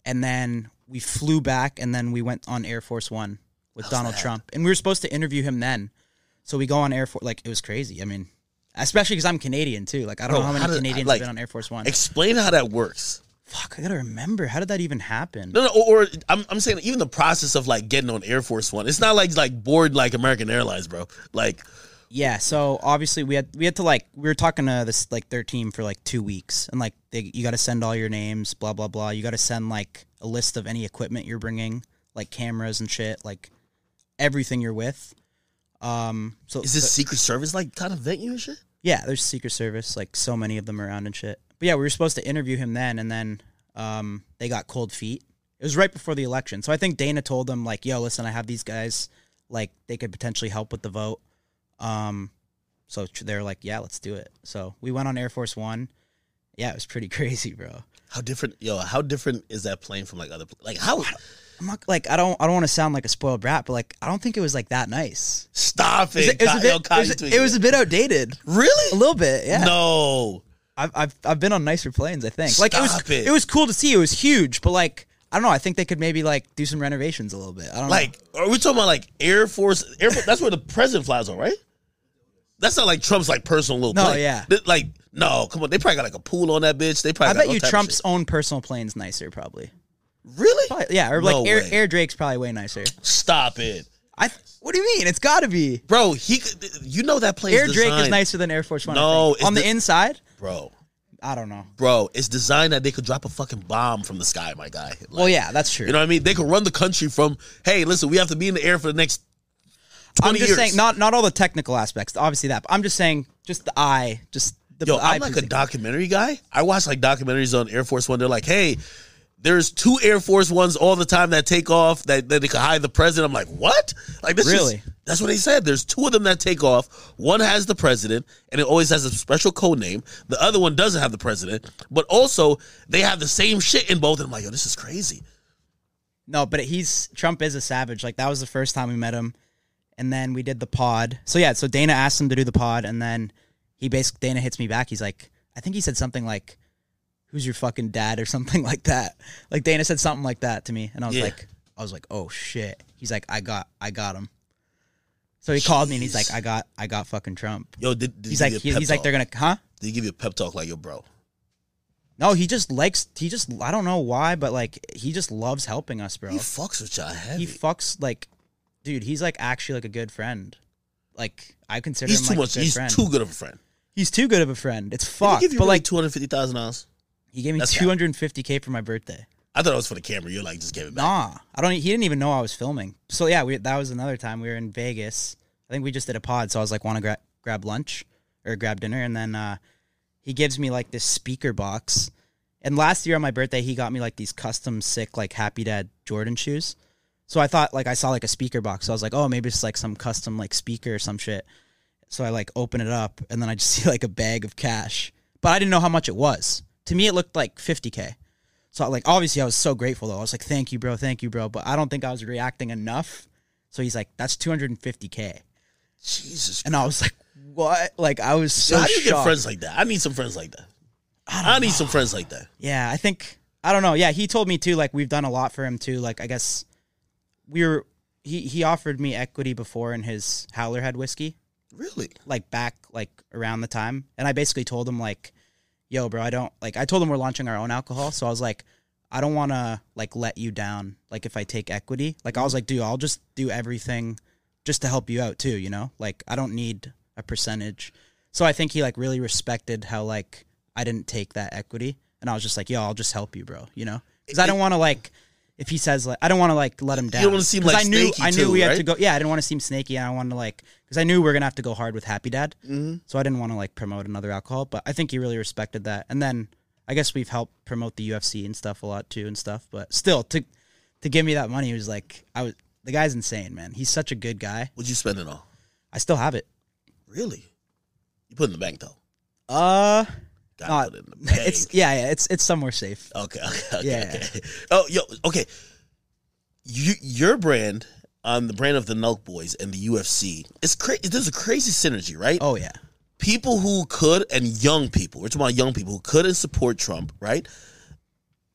and then we flew back, and then we went on Air Force One with How's Donald that? Trump, and we were supposed to interview him then. So we go on Air Force, like it was crazy. I mean, especially because I'm Canadian too. Like I don't Bro, know how many how did- Canadians like, have been on Air Force One. Explain how that works. Fuck, I gotta remember. How did that even happen? No, no, or, or I'm, I'm saying even the process of like getting on Air Force One. It's not like like board like American Airlines, bro. Like, Yeah, so obviously we had we had to like we were talking to this like their team for like two weeks, and like they, you got to send all your names, blah blah blah. You got to send like a list of any equipment you're bringing, like cameras and shit, like everything you're with. Um, so is this Secret Service like kind of vet you and shit? yeah, there's Secret Service, like so many of them around and shit. But yeah, we were supposed to interview him then, and then um, they got cold feet. It was right before the election, so I think Dana told them like, "Yo, listen, I have these guys, like they could potentially help with the vote." Um, so they're like, "Yeah, let's do it." So we went on Air Force One. Yeah, it was pretty crazy, bro. How different, yo? How different is that plane from like other? Like how? I'm not like I don't I don't want to sound like a spoiled brat, but like I don't think it was like that nice. Stop It was, it. it was a bit, it was, it was a bit outdated. Really? A little bit, yeah. no. I've I've I've been on nicer planes. I think. Like it was it. it was cool to see. It was huge, but like I don't know. I think they could maybe like do some renovations a little bit. I don't know. Like, are we talking about like Air Force? Air Force that's where the president flies on, right? That's not like Trump's like personal little No, plane. yeah. Like, no, come on. They probably got like a pool on that bitch. They probably I bet you Trump's own personal plane's nicer, probably. Really? Probably yeah, or like Air. Air Drake's probably way nicer. Stop it. I. What do you mean? It's got to be. Bro, he you know that plane Air Drake is nicer than Air Force One. No, on the the- inside, Bro, I don't know. bro, it's designed that they could drop a fucking bomb from the sky, my guy. Like, Well, yeah, that's true. You know what I mean? They could run the country from, hey, listen, we have to be in the air for the next 20 I'm just years. saying, not not all the technical aspects, obviously that. But I'm just saying, just the eye, just the Yo, eye. I'm like a physique. documentary guy. I watch like documentaries on Air Force One. They're like, hey, there's two Air Force Ones all the time that take off that, that they could hide the president. I'm like, what? Like this Really? Is, that's what they said. There's two of them that take off. One has the president, and it always has a special code name. The other one doesn't have the president, but also they have the same shit in both. And I'm like, yo, this is crazy. No, but he's Trump is a savage. Like that was the first time we met him, and then we did the pod. So yeah, so Dana asked him to do the pod, and then he basically Dana hits me back. He's like, I think he said something like, "Who's your fucking dad?" or something like that. Like Dana said something like that to me, and I was Yeah. like, I was like, oh shit. He's like, I got, I got him. So he called me and he's like, I got, I got fucking Trump. Yo, did, did He's he like, give he- you a pep he's like, talk? they're gonna, huh? Did he give you a pep talk like, yo, bro? No, he just likes. He just. I don't know why, but like he just loves helping us, bro. He fucks with y'all heavy. He fucks like, dude. He's like actually like a good friend. Like I consider he's him too like much. a good He's friend. too good of a friend. He's too good of a friend. It's fucked. But really like two hundred fifty thousand dollars. he gave me That's two hundred and fifty k for my birthday. I thought it was for the camera. You're like, just gave it back. Nah, I don't. He didn't even know I was filming. So yeah, we, that was another time we were in Vegas. I think we just did a pod. So I was like, want to gra- grab lunch or grab dinner, and then uh, he gives me like this speaker box. And last year on my birthday, he got me like these custom sick like Happy Dad Jordan shoes. So I thought like I saw like a speaker box. So I was like, oh, maybe it's like some custom like speaker or some shit. So I like open it up, and then I just see like a bag of cash, but I didn't know how much it was. To me, it looked like fifty k. So like obviously I was so grateful though. I was like, "Thank you, bro. Thank you, bro." But I don't think I was reacting enough. So he's like, "That's 250k." Jesus. And I was like, "What?" Like I was so So how do you get friends like that? I need some friends like that. I, need some friends like that. Yeah, I think I don't know. Yeah, he told me too like we've done a lot for him too. Like I guess we were he he offered me equity before in his Howler Head whiskey. Really? like back like around the time. And i basically told him like yo bro i don't like i told him we're launching our own alcohol. So i was like i don't want to like let you down like if i take equity. Like i was like dude i'll just do everything just to help you out too you know? Like i don't need a percentage. So i think he like really respected how like i didn't take that equity. And i was just like yo i'll just help you bro you know? Because i don't want to like if he says like I don't want to like let him down. You don't wanna seem like I knew snaky I knew too, we had right? to go. Yeah, I didn't want to seem snaky, and I wanted to like because I knew we are gonna have to go hard with Happy Dad. Mm-hmm. So I didn't want to like promote another alcohol, but I think he really respected that. And then I guess we've helped promote the UFC and stuff a lot too and stuff. But still, to to give me that money he was like I was the guy's insane, man. He's such a good guy. What'd you spend it on? I still have it. Really? You put it in the bank though. Uh, Uh, it in the bank. it's yeah, yeah, it's it's somewhere safe. okay, okay, okay, Yeah. okay. Oh, yo, okay. You, your brand on the brand of the Nelk Boys and the UFC. It's crazy. There's a crazy synergy, right? Oh yeah, people who could and young people, we're talking about young people who could and support Trump, right?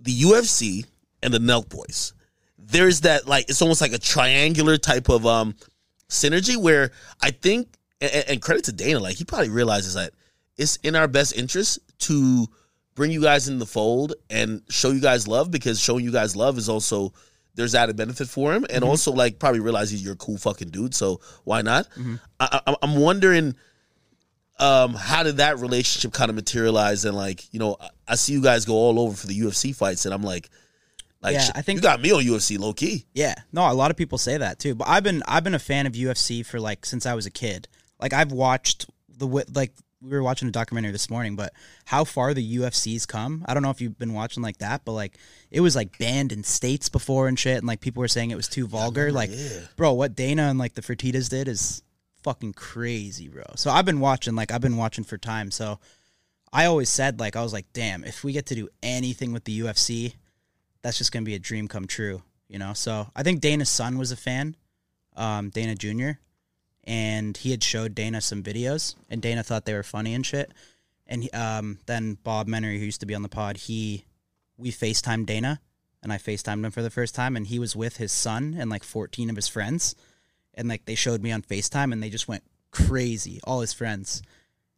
The UFC and the Nelk Boys. There's that like it's almost like a triangular type of um synergy where I think and, and credit to Dana, like he probably realizes that it's in our best interest to bring you guys in the fold and show you guys love because showing you guys love is also there's added benefit for him and also like probably realizes you're a cool fucking dude so why not I, I, i'm wondering um how did that relationship kind of materialize and like you know I, I see you guys go all over for the ufc fights and i'm like like Yeah, I think- you got me on ufc low key yeah. No, a lot of people say that too. But I've been I've been a fan of UFC for like since I was a kid. Like I've watched the like we were watching a documentary this morning, but how far the UFC's come. I don't know if you've been watching like that, but like it was like banned in states before and shit, and like people were saying it was too vulgar. Like, yeah. bro, what Dana and like the Fertitas did is fucking crazy, bro. So I've been watching, like I've been watching for time. So I always said, like, I was like, damn, if we get to do anything with the UFC, that's just gonna be a dream come true. you know. So I think Dana's son was a fan, um, Dana Jr. And he had showed Dana some videos, and Dana thought they were funny and shit. And um, then Bob Menery, who used to be on the pod, he we FaceTimed Dana, and I FaceTimed him for the first time, and he was with his son and like 14 of his friends, and like they showed me on FaceTime, and they just went crazy, all his friends.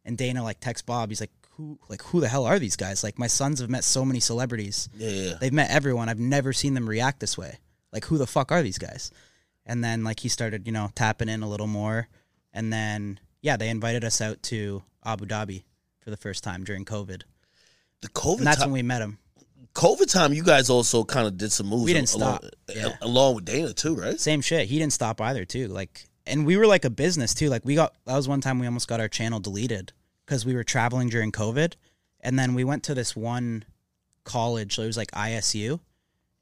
And Dana like texts Bob, he's like, "Who like who the hell are these guys? Like my sons have met so many celebrities, Yeah, yeah. they've met everyone. I've never seen them react this way. Like who the fuck are these guys?" And then like he started, you know, tapping in a little more, and then yeah, they invited us out to Abu Dhabi for the first time during COVID, The COVID and that's time, when we met him. COVID time, you guys also kind of did some moves. We didn't along, stop. Yeah. along with Dana too, right? Same shit. He didn't stop either, too. Like, and we were like a business too. Like, we got that was one time we almost got our channel deleted because we were traveling during COVID, and then we went to this one college. It was like ISU,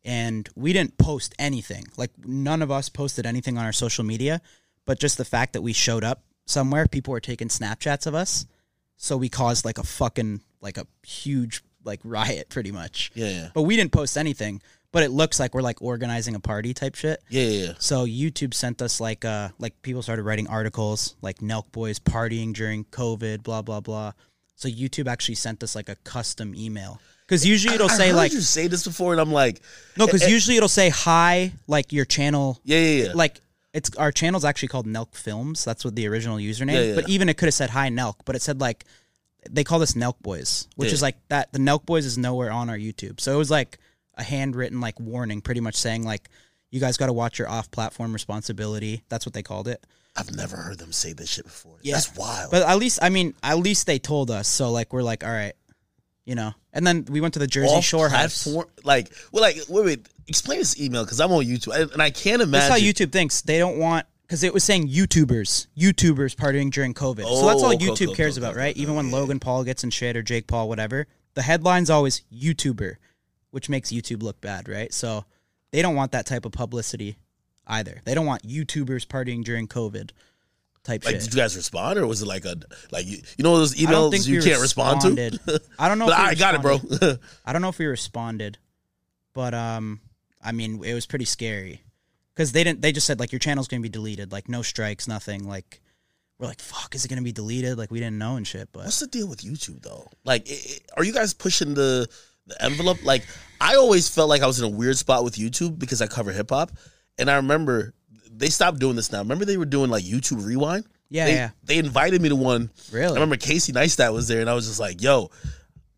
and we didn't post anything. Like, none of us posted anything on our social media, but just the fact that we showed up somewhere, people were taking Snapchats of us, so we caused like a fucking like a huge like riot, pretty much. Yeah, yeah, But we didn't post anything. But it looks like we're like organizing a party type shit. yeah, yeah. yeah. So YouTube sent us like uh like people started writing articles like Nelk Boys partying during COVID, blah blah blah. So YouTube actually sent us like a custom email because usually it'll I say heard like you say this before, and I'm like, no, because eh, eh, usually it'll say hi like your channel yeah, yeah, yeah. like it's our channel's actually called Nelk Films. That's what the original username. Yeah, yeah. But even it could have said hi Nelk, but it said like they call this Nelk Boys, which is like that. The Nelk Boys is nowhere on our YouTube, so it was like a handwritten like warning, pretty much saying like you guys got to watch your off-platform responsibility. That's what they called it. I've never heard them say this shit before. Yeah. That's wild. But at least I mean, at least they told us. So like we're like, all right, you know. And then we went to the Jersey Off Shore house. platform, like, well, like, wait, wait. Explain this email because I'm on YouTube, and, and I can't imagine. That's how. YouTube thinks. They don't want because it was saying YouTubers, YouTubers partying during COVID. so that's Oh, all okay, YouTube okay, cares okay, about, right? Even when yeah, Logan Paul gets in shit or Jake Paul, whatever, the headline's always YouTuber, which makes YouTube look bad, right? So they don't want that type of publicity either. They don't want YouTubers partying during COVID type like, shit. did you guys respond, or was it like a like you, you know those emails you can't respond to? I don't know. but I got it, bro. I don't know if we responded, but um, I mean, it was pretty scary because they didn't. They just said like your channel's gonna be deleted, like no strikes, nothing. Like we're like, fuck, is it gonna be deleted? Like we didn't know and shit. But What's the deal with YouTube though? Like, i i- are you guys pushing the the envelope? Like, I always felt like I was in a weird spot with YouTube because I cover hip hop, and I remember they stopped doing this now. Remember they were doing like YouTube Rewind. yeah, they, yeah, They invited me to one. Really? I remember Casey Neistat was there, and I was just like, "Yo,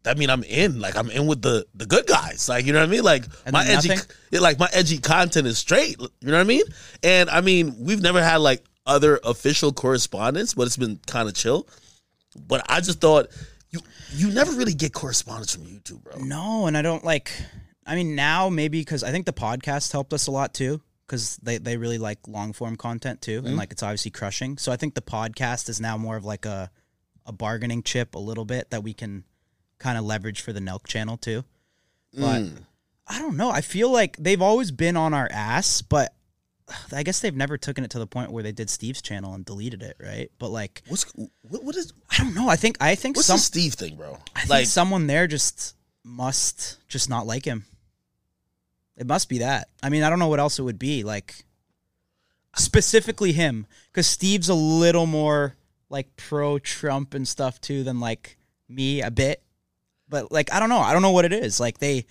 that mean I'm in. Like, I'm in with the the good guys. Like, you know what I mean? Like, And my edgy, yeah, like my edgy content is straight. You know what I mean? And I mean, we've never had like other official correspondence, but it's been kind of chill. But I just thought you you never really get correspondence from YouTube, bro. No, and I don't like. I mean, now maybe because I think the podcast helped us a lot too, because they they really like long form content too, and like it's obviously crushing. So I think the podcast is now more of like a a bargaining chip a little bit that we can kind of leverage for the Nelk channel too. But Mm. I don't know. I feel like they've always been on our ass, but I guess they've never taken it to the point where they did Steve's channel and deleted it, right? But like, What's what, what is I don't know. I think I think what's some the Steve thing, bro? I Like, someone there just must just not like him. It must be that. I mean, I don't know what else it would be. Like specifically him, because Steve's a little more like pro Trump and stuff too than like me a bit. But like I don't know. I don't know what it is. Like they,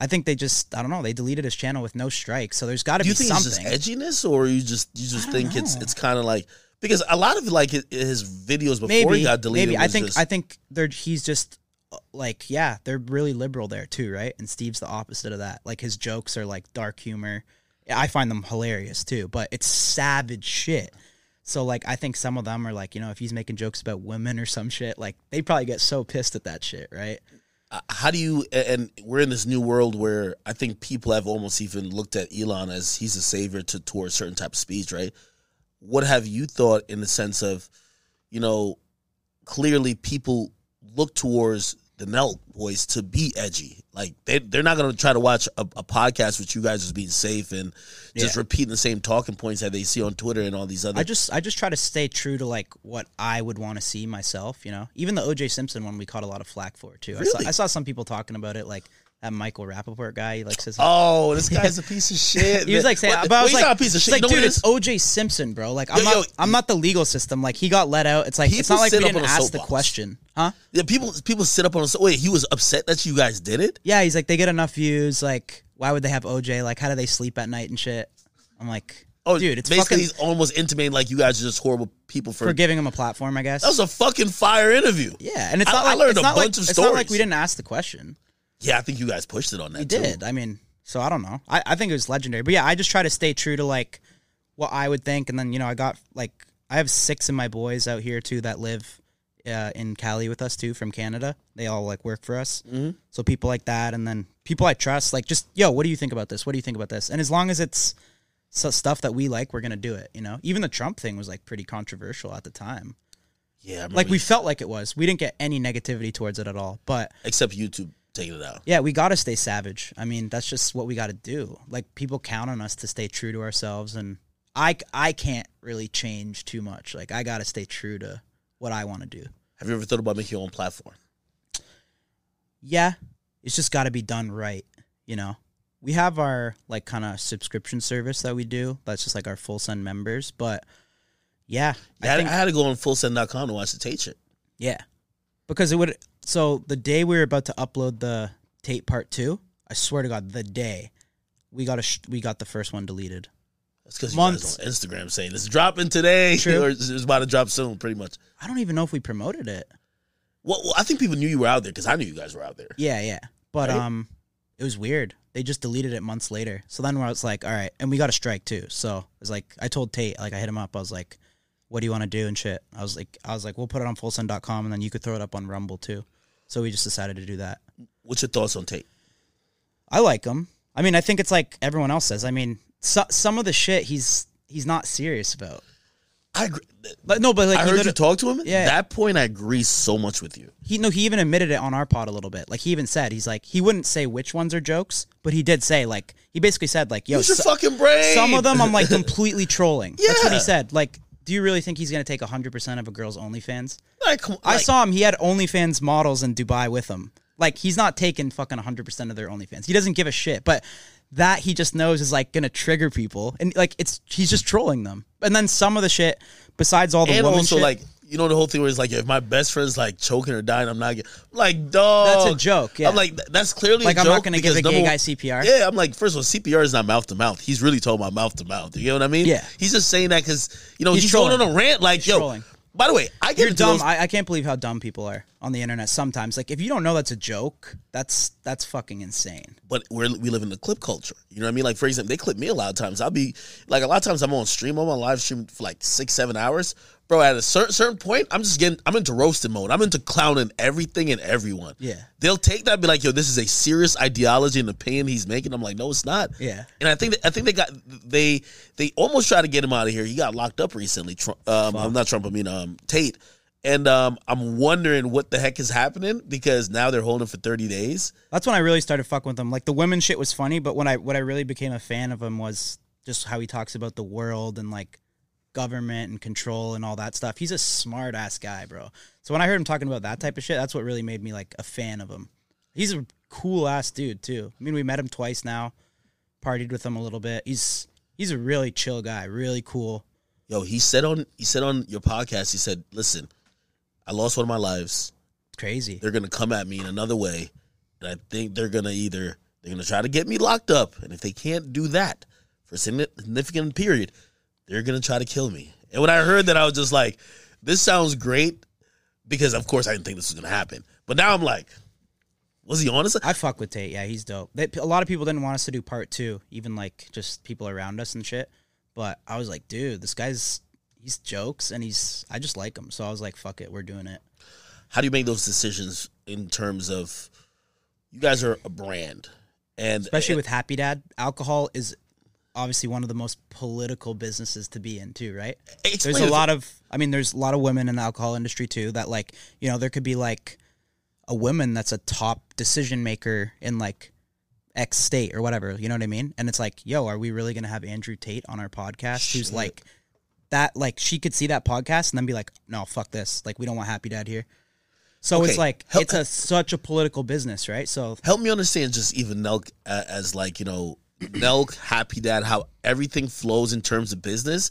I think they just I don't know. They deleted his channel with no strikes. So there's got to do be you think something. it's just edginess, or you just you just think don't it's it's kind of like because a lot of like his, his videos before maybe he got deleted. maybe I think just- I think they're he's just like yeah they're really liberal there too right? And Steve's the opposite of that. Like his jokes are like dark humor. I find them hilarious too but it's savage shit. So like I think some of them are like you know if he's making jokes about women or some shit like they probably get so pissed at that shit right? Uh, how do you and we're in this new world where I think people have almost even looked at Elon as he's a savior to towards certain type of speech, right? What have you thought in the sense of, you know, clearly people look towards the Nelk boys to be edgy. Like they they're not gonna try to watch a, a podcast with you guys as being safe and just Yeah. repeating the same talking points that they see on Twitter and all these other I just I just try to stay true to like what I would want to see myself. You know, even the O.J. Simpson one we caught a lot of flack for too. I, saw, I saw some people talking about it like that Michael Rapaport guy. He like says Oh, this guy's a piece of shit. he was like saying, What- but I was he's like, not a piece of shit. like, dude, it's? OJ Simpson, bro. Like, I'm Yo, not, yo, I'm not the legal system. Like, he got let out. It's like, it's not like we didn't ask the question, huh? Yeah, people people sit up on a wait. He was upset that you guys did it. Yeah, he's like, they get enough views. Like, why would they have OJ? Like, how do they sleep at night and shit? I'm like, Oh, dude, it's basically fucking he's almost intimating like you guys are just horrible people for. for giving him a platform, I guess. that was a fucking fire interview. yeah, and it's I- not I like learned it's a bunch like, of it's not like we didn't ask the question. Yeah, I think you guys pushed it on that. We too. did. I mean, so I don't know. I, I think it was legendary. But yeah, I just try to stay true to like what I would think. And then, you know, I got like, I have six of my boys out here too that live uh, in Cali with us too from Canada. They all like work for us. Mm-hmm. So people like that. And then people I trust, like just, yo, what do you think about this? What do you think about this? And as long as it's so stuff that we like, we're going to do it. You know, even the Trump thing was like pretty controversial at the time. Yeah, Like we felt like it was. We didn't get any negativity towards it at all. But except YouTube taking it out. yeah, we got to stay savage. I mean, that's just what we got to do. Like people count on us to stay true to ourselves and I I can't really change too much. Like I got to stay true to what I want to do. Have you ever thought about making your own platform? Yeah, it's just got to be done right, you know. We have our like kind of subscription service that we do. That's just like our full send members, but yeah, I, had, I had to go on fullsend.com to watch the Tate shit. Yeah. Because it would so the day we were about to upload the Tate part 2, I swear to god the day we got a sh- we got the first one deleted. That's because you guys on Instagram saying it's dropping today True. or it's, it's about to drop soon, pretty much. I don't even know if we promoted it. Well, well I think people knew you were out there because I knew you guys were out there. Yeah, yeah. But Right? um it was weird. They just deleted it months later. So then I was like, all right, and we got a strike too. So it was like I told Tate, like I hit him up, I was like, what do you want to do and shit. I was like I was like, we'll put it on fullsend.com and then you could throw it up on Rumble too. So we just decided to do that. What's your thoughts on Tate? I like him. I mean, I think it's like everyone else says. I mean, so, some of the shit he's he's not serious about. I agree. But no, but like I he heard you talk to him. Yeah. That point, I agree so much with you. he no, he even admitted it on our pod a little bit. Like he even said he's like he wouldn't say which ones are jokes, but he did say like he basically said like yo Use your so- fucking brain. some of them I'm like completely trolling. That's what he said. Like, do you really think he's gonna take hundred percent of a girl's OnlyFans? Like, come- I saw him. He had OnlyFans models in Dubai with him. Like he's not taking fucking 100% of their OnlyFans. He doesn't give a shit. But that he just knows is like gonna trigger people, and like it's he's just trolling them. And then some of the shit, besides all the and woman also shit, like you know the whole thing where it's like if my best friend's like choking or dying, I'm not getting like dog. That's a joke, yeah. I'm like that's clearly Like, a I'm not gonna give because a gay guy CPR. Yeah, I'm like first of all, CPR is not mouth to mouth. He's really talking about mouth to mouth. You know what I mean? Yeah. He's just saying that because you know He's he's, going on a rant like He's yo. trolling. By the way, I get you're dumb. those- I, I can't believe how dumb people are on the internet sometimes. Like if you don't know that's a joke, that's that's fucking insane. but we're, we live in the clip culture. You know what I mean? Like for example, they clip me a lot of times. I'll be like a lot of times I'm on stream, I'm on live stream for like six, seven hours. Bro, at a certain certain point, I'm just getting I'm into roasting mode. I'm into clowning everything and everyone. Yeah. They'll take that and be like, yo, this is a serious ideology and opinion he's making. I'm like, no, it's not. Yeah. And I think that, I think they got they they almost tried to get him out of here. He got locked up recently. Trump, um, I'm not Trump. I mean um, Tate. And um, I'm wondering what the heck is happening because now they're holding for 30 days. That's when I really started fucking with him. Like the women shit was funny, but when I what I really became a fan of him was just how he talks about the world and like government and control and all that stuff. He's a smart ass guy, bro. So when I heard him talking about that type of shit, that's what really made me like a fan of him. He's a cool ass dude too. I mean, we met him twice now, partied with him a little bit. He's he's a really chill guy, really cool. Yo, he said on he said on your podcast, he said, "Listen, I lost one of my lives. Crazy. They're gonna come at me in another way, and I think they're gonna either they're gonna try to get me locked up, and if they can't do that for a significant period, they're gonna try to kill me." And when I heard that, I was just like, "This sounds great," because of course I didn't think this was gonna happen. But now I'm like, was he honest? I fuck with Tate. Yeah, he's dope. They, a lot of people didn't want us to do part two, even like just people around us and shit. But I was like, dude, this guy's he's jokes and he's I just like him. So I was like, fuck it, we're doing it. How do you make those decisions in terms of you guys are a brand, and Especially with Happy Dad, alcohol is obviously one of the most political businesses to be in too, right? There's a lot of I mean, there's a lot of women in the alcohol industry too that like, you know, there could be like a woman that's a top decision maker in like X state or whatever, you know what I mean? And it's like, yo, are we really gonna have Andrew Tate on our podcast who's like that like she could see that podcast and then be like, no, fuck this. Like we don't want Happy Dad here. So it's like help- it's a such a political business, right? So help me understand just even Nelk uh, as like you know Nelk Happy Dad how everything flows in terms of business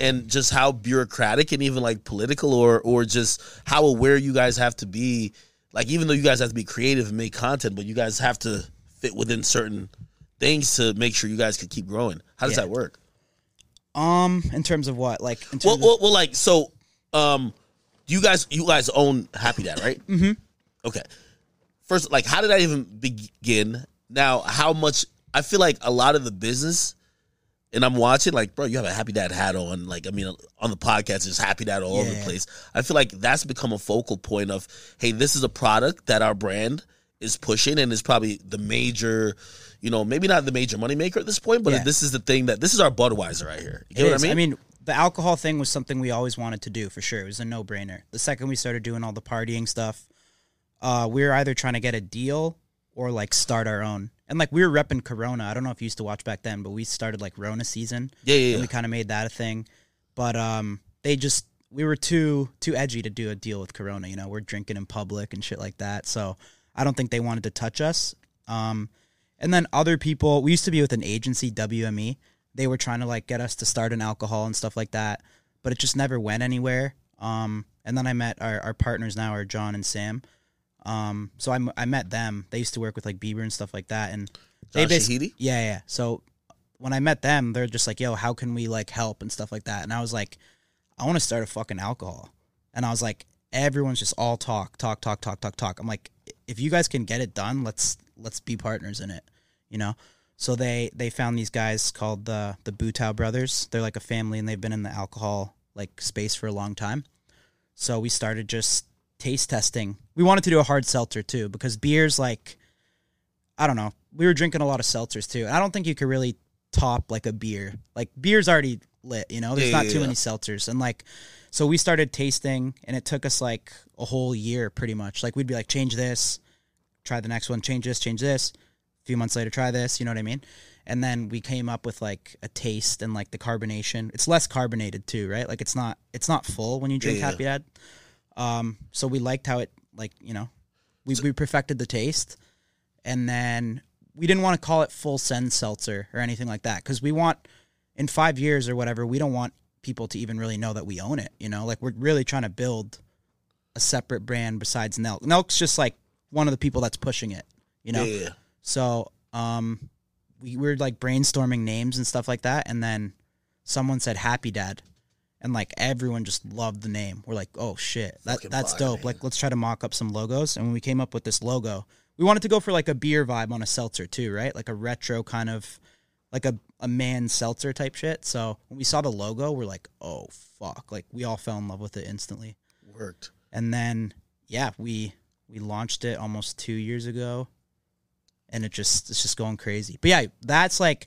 and just how bureaucratic and even like political or or just how aware you guys have to be. Like even though you guys have to be creative and make content but you guys have to fit within certain things to make sure you guys can keep growing. How does Yeah. that work? Um in terms of what? Like in terms well, of, well, well like so um you guys you guys own Happy Dad right? Mm-hmm. Okay. First like how did that even begin? Now how much i feel like a lot of the business and i'm watching like bro you have a happy dad hat on like i mean on the podcast there's happy dad all over the place i feel like that's become a focal point of hey this is a product that our brand is pushing and is probably the major you know maybe not the major moneymaker at this point but Yeah. this is the thing that this is our budweiser right here you know what i mean I mean, the alcohol thing was something we always wanted to do for sure. It was a no brainer. The second we started doing all the partying stuff, uh, we were either trying to get a deal or like start our own. And like we were repping Corona. I don't know if you used to watch back then, but we started like Rona season. yeah yeah, and yeah. we kind of made that a thing. But um, they just we were too too edgy to do a deal with Corona. You know, we're drinking in public and shit like that. So I don't think they wanted to touch us. Um, and then other people, we used to be with an agency, WME. They were trying to like get us to start an alcohol and stuff like that, but it just never went anywhere. Um, and then I met our, our partners now are John and Sam. Um, so I, m- I met them. They used to work with like Bieber and stuff like that, and they John basically Shahidi? yeah yeah. So when I met them, they're just like, "Yo, how can we like help and stuff like that?" And I was like, "I want to start a fucking alcohol." And I was like, "Everyone's just all talk, talk, talk, talk, talk, talk." I'm like, "If you guys can get it done, let's let's be partners in it," you know. So they they found these guys called the the Butau brothers. They're like a family, and they've been in the alcohol like space for a long time. So we started just taste testing. We wanted to do a hard seltzer too because beers like I don't know. We were drinking a lot of seltzers too. And I don't think you could really top like a beer. Like beer's already lit, you know. There's Yeah, not yeah, too yeah. many seltzers. And like so we started tasting and it took us like a whole year pretty much. Like we'd be like change this, try the next one, change this, change this. A few months later try this, you know what I mean? And then we came up with like a taste and like the carbonation. It's less carbonated too, right? Like it's not it's not full when you drink. Happy Dad. Um, so we liked how it like you know, we we perfected the taste, and then we didn't want to call it full send seltzer or anything like that because we want in five years or whatever we don't want people to even really know that we own it. You know, like we're really trying to build a separate brand besides Nelk. Nelk's just like one of the people that's pushing it. You know, yeah, so um, we were like brainstorming names and stuff like that, and then someone said Happy Dad, and like everyone just loved the name. We're like, oh shit, that Fucking that's dope. man. Like, let's try to mock up some logos. And when we came up with this logo, we wanted to go for like a beer vibe on a seltzer too, right? Like a retro kind of, like a a man seltzer type shit. So when we saw the logo, we're like, oh fuck, like we all fell in love with it instantly. worked And then yeah, we we launched it almost two years ago, and it just it's just going crazy. But yeah, that's like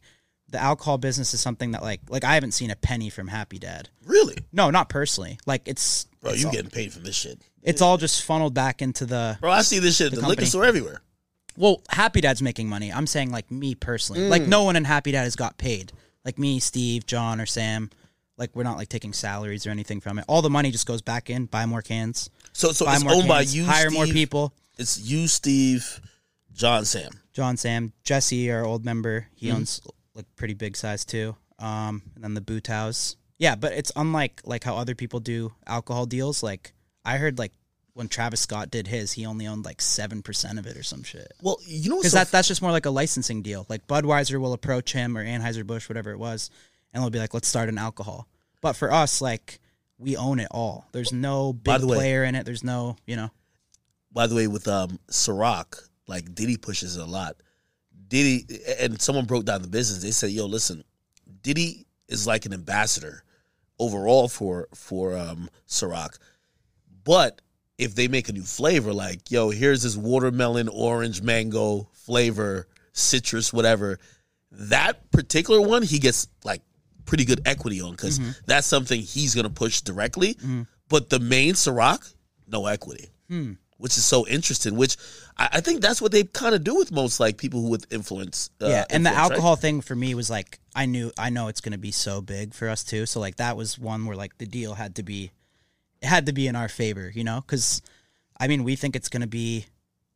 the alcohol business is something that like like I haven't seen a penny from Happy Dad. really No, not personally. Like it's bro it's you all, getting paid for this shit it's all just funneled back into the Bro, I see this shit at The the, liquor store everywhere. well. Happy Dad's making money. I'm saying like me personally. Like Mm. no one in Happy Dad has got paid. Like me, Steve, John, or Sam. Like we're not like taking salaries or anything from it. All the money just goes back in. Buy more cans. So, so it's more owned by cans, you, hire Steve. more people. It's you, Steve, John, Sam. John Sam, Jesse, our old member, he owns like pretty big size too. Um, and then the Buthouse. Yeah, but it's unlike like how other people do alcohol deals. Like I heard like when Travis Scott did his, he only owned like seven percent of it or some shit. Well, you know Because so that that's just more like a licensing deal. Like Budweiser will approach him or Anheuser Busch, whatever it was, and they'll be like, "Let's start an alcohol." But for us, like we own it all. There's no big the way- player in it. There's no, you know. by the way, with um Ciroc, like Diddy pushes it a lot. Diddy and someone broke down the business. They said, "Yo, listen, Diddy is like an ambassador overall for for um Ciroc, but if they make a new flavor, like yo, here's this watermelon, orange, mango flavor, citrus, whatever, that particular one he gets like pretty good equity on because Mm-hmm. that's something he's gonna push directly. But the main Ciroc, no equity Hmm. Which is so interesting. Which I, I think that's what they kind of do with most like people who with influence. Uh, yeah, and the influence, right? alcohol thing for me was like I knew I know it's gonna be so big for us too. So like that was one where like the deal had to be, it had to be in our favor, you know, because I mean, we think it's gonna be.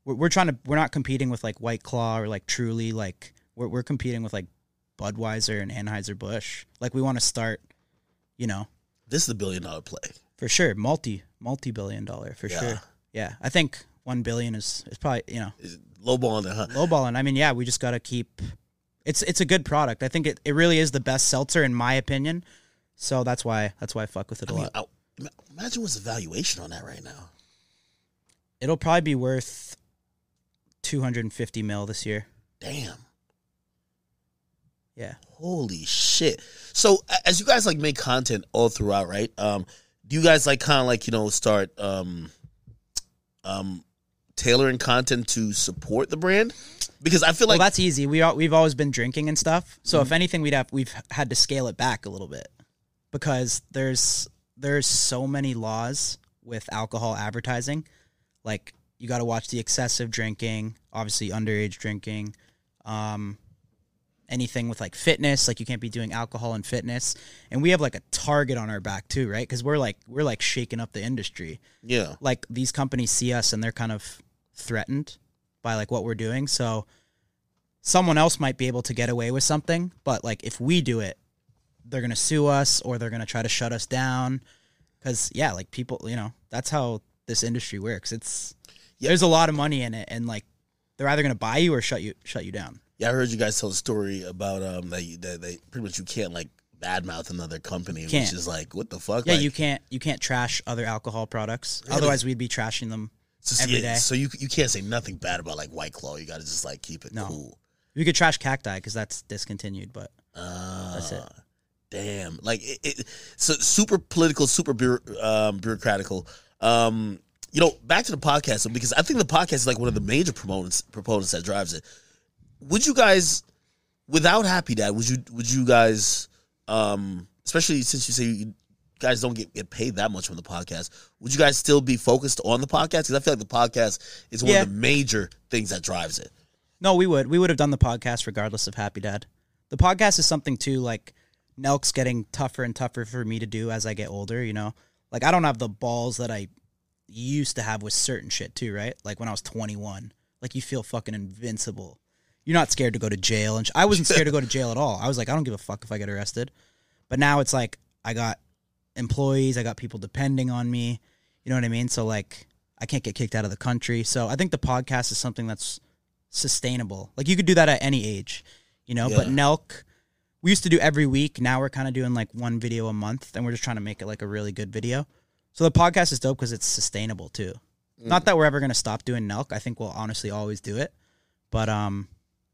We're, we're trying to. We're not competing with like White Claw or like Truly. Like we're we're competing with like Budweiser and Anheuser Busch. Like we want to start. You know, This is the billion dollar play. for sure, multi multi billion dollar for Yeah. sure. Yeah, I think one billion is is probably you know Is it Low ball it, huh? lowballing. I mean, yeah, we just got to keep. It's it's a good product. I think it, it really is the best seltzer in my opinion. So that's why that's why I fuck with it a I mean, lot. I, imagine what's the valuation on that right now. It'll probably be worth two hundred and fifty mil this year. Damn. Yeah. Holy shit. So as you guys like make content all throughout, right? Um, do you guys like kind of like, you know, start um um tailoring content to support the brand? Because I feel like well, that's easy. We all, we've always been drinking and stuff. So if anything, we'd have we've had to scale it back a little bit because there's there's so many laws with alcohol advertising. Like you got to watch the excessive drinking, obviously underage drinking, um, anything with like fitness. Like you can't be doing alcohol and fitness. And we have like a target on our back too, right? Because we're like we're like shaking up the industry yeah. like these companies see us and they're kind of threatened by like what we're doing. So someone else might be able to get away with something, but like if we do it, they're gonna sue us or they're gonna try to shut us down. Cause yeah, like people, you know, that's how this industry works. It's Yeah. there's a lot of money in it, and like they're either gonna buy you or shut you shut you down. Yeah, I heard you guys tell a story about um that, you, that they pretty much you can't like badmouth another company, which Can't. is like what the fuck? Yeah, Like, you can't you can't trash other alcohol products. Really? Otherwise, we'd be trashing them. so, every yeah, day. So you you can't say nothing bad about like White Claw. You got to just like keep it No. cool. We could trash cacti because that's discontinued, but Uh, That's it. Damn, like it, it, so super political, super bureau, um, bureaucratical. Um, you know, back to the podcast though, because I think the podcast is like one of the major proponents proponents that drives it. Would you guys, without Happy Dad, would you would you guys, um, especially since you say you guys don't get, get paid that much from the podcast, would you guys still be focused on the podcast? Because I feel like the podcast is one Yeah. of the major things that drives it. No, we would. We would have done the podcast regardless of Happy Dad. The podcast is something too like Nelk's getting tougher and tougher for me to do as I get older, you know? Like I don't have the balls that I used to have with certain shit too, right? Like when I was 21. Like you feel fucking invincible. You're not scared to go to jail and sh- I wasn't scared to go to jail at all. I was like I don't give a fuck if I get arrested. But now it's like I got employees, I got people depending on me. You know what I mean? So like I can't get kicked out of the country. So I think the podcast is something that's sustainable. Like you could do that at any age, you know. But Yeah. Nelk, we used to do every week. Now we're kind of doing like one video a month, and we're just trying to make it like a really good video. So the podcast is dope because it's sustainable too. Not that we're ever gonna stop doing Nelk. I think we'll honestly always do it. But um,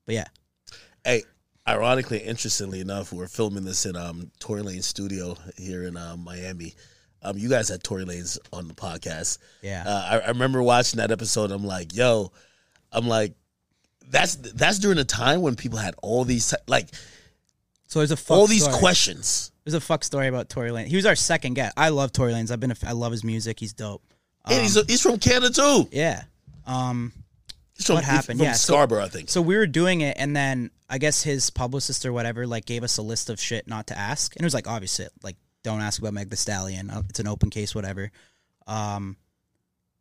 but yeah, Hey, ironically, interestingly enough, we're filming this in um Tory Lanez' studio here in um, Miami. Um, you guys had Tory Lanez on the podcast. yeah. Uh, I, I remember watching that episode. I'm like, yo, I'm like, that's that's during a time when people had all these like so there's a fuck all these questions. There's a fuck story about Tory Lane. He was our second guest. I love Tory Lanez. I've been. A, I love his music. He's dope. and he's he's from Canada too. Yeah. Um. From, What happened? From Yeah, so- Scarborough, I think. So we were doing it, and then I guess his publicist or whatever like gave us a list of shit not to ask, and it was like obvious like don't ask about Meg Thee Stallion. Uh, It's an open case, whatever. Um,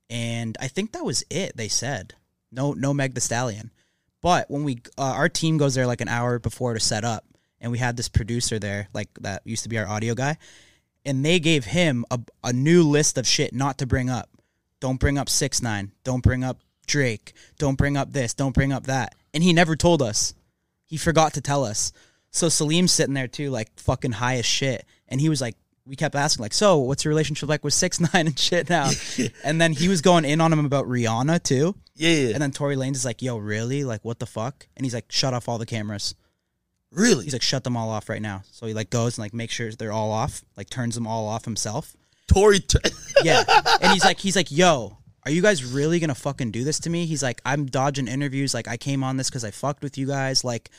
and I think that was it. They said no, no Meg Thee Stallion. But when we uh, our team goes there like an hour before to set up, and we had this producer there, like that used to be our audio guy, and they gave him a, a new list of shit not to bring up. Don't bring up six nine. Don't bring up Drake. Don't bring up this. Don't bring up that. And he never told us. He forgot to tell us. So Salim's sitting there too, like fucking high as shit. And he was like, we kept asking, like, so what's your relationship like with six nine and shit now? and then he was going in on him about Rihanna too. yeah, yeah. And then Tory Lanez is like, yo, really? Like, what the fuck? And he's like, shut off all the cameras. really? He's like, shut them all off right now. So he like goes and like makes sure they're all off, like turns them all off himself. Tory. T- Yeah. and he's like, he's like, yo, are you guys really gonna fucking do this to me? He's like, I'm dodging interviews. Like, I came on this because I fucked with you guys. Like,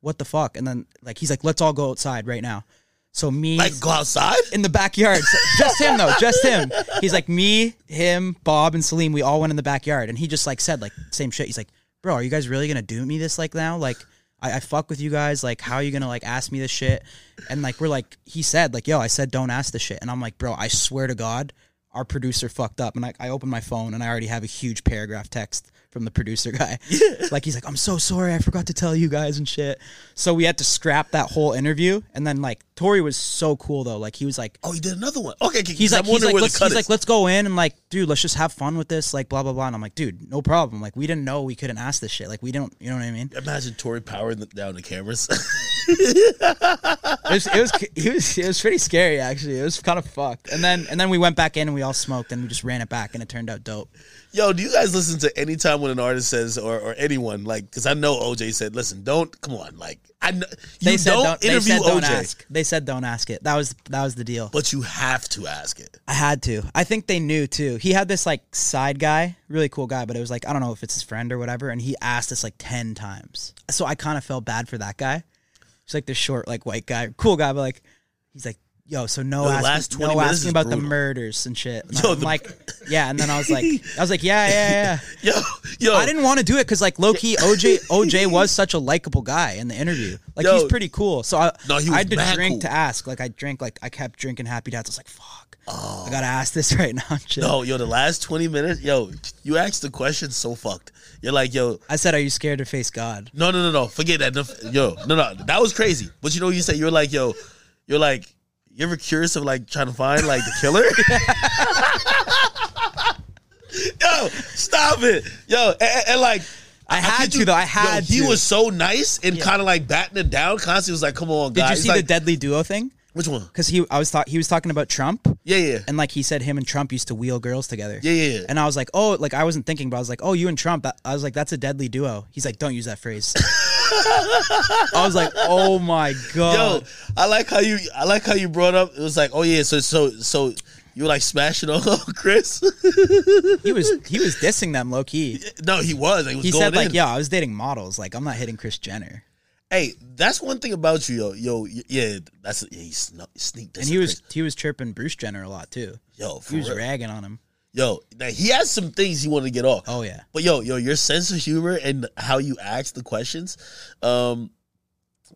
what the fuck? And then like he's like, let's all go outside right now. So me like go outside. in the backyard. So- just him though, just him. He's like me, him, Bob, and Salim. We all went in the backyard, and he just like said like same shit. He's like, bro, are you guys really gonna do me this like now? Like, I, I fuck with you guys. Like, how are you gonna like ask me this shit? And like we're like, he said like, yo, I said don't ask this shit, and I'm like, bro, I swear to God, our producer fucked up, and I, I open my phone and I already have a huge paragraph text from the producer guy. like he's like, I'm so sorry, I forgot to tell you guys and shit. So we had to scrap that whole interview, and then like Tory was so cool though. Like he was like, Oh, he did another one. Okay, he's like, he's like, let's, he's like, let's go in and like, dude, let's just have fun with this, like, blah blah blah. And I'm like, dude, no problem. Like, we didn't know we couldn't ask this shit. Like, we don't, you know what I mean? Imagine Tory powering the, down the cameras. It was, it was, it was, it was pretty scary actually. It was kind of fucked. And then, and then we went back in and we all smoked and we just ran it back and it turned out dope. Yo, do you guys listen to any time when an artist says or, or anyone like? Because I know OJ said, "Listen, don't come on." Like I know you They said don't, don't, they interview said don't OJ, ask. They said don't ask it. That was that was the deal. but you have to ask it. I had to. I think they knew too. He had this like side guy, really cool guy, but it was like I don't know if it's his friend or whatever, and he asked us like ten times. So I kind of felt bad for that guy. He's like this short, like white guy, cool guy, but like he's like, yo, so no, the asking, last 20 no asking about the murders and shit. And Yo, I'm the- like, yeah, and then I was like, I was like, yeah, yeah, yeah. Yo, yo, I didn't want to do it because like low key OJ OJ was such a likable guy in the interview. Like Yo. he's pretty cool. So I, No, I had to drink cool. to ask. Like I drank like I kept drinking Happy Dads. I was like, fuck, oh. I gotta ask this right now. shit. No, yo, the last 20 minutes, yo, you asked the question so fucked. You're like, yo, I said, are you scared to face God? no, no, no, no, forget that. No, Yo, no, no, that was crazy. But you know, what you said you're like, yo, you're like, you ever curious of like trying to find like the killer? yo, stop it, yo, and, and- like. I had kid to, though. I had he to. was so nice and kind of like batting it down. Constantly was like, "Come on, guys." Did guys." you see like, the deadly duo thing? Which one? Because he, I was thought he was talking about Trump, Yeah, yeah, and like he said, him and Trump used to wheel girls together. yeah, yeah. yeah. And I was like, oh, like I wasn't thinking, but I was like, oh, you and Trump. I was like, that's a deadly duo. He's like, don't use that phrase. I was like, oh my god. Yo. I like how you I like how you brought up. It was like, oh yeah, so so so you were like smashing on Chris. He was he was dissing them low key. no, he was. He was He said like, in. yeah, I was dating models. Like I'm not hitting Chris Jenner. Hey, that's one thing about you, yo, yo, yeah. That's yeah, he snuck, sneaked. And he was he was chirping Bruce Jenner a lot too. yo, for He was real. ragging on him. Yo. Now, he has some things he wanted to get off. Oh yeah. But yo, yo, your sense of humor and how you ask the questions, um,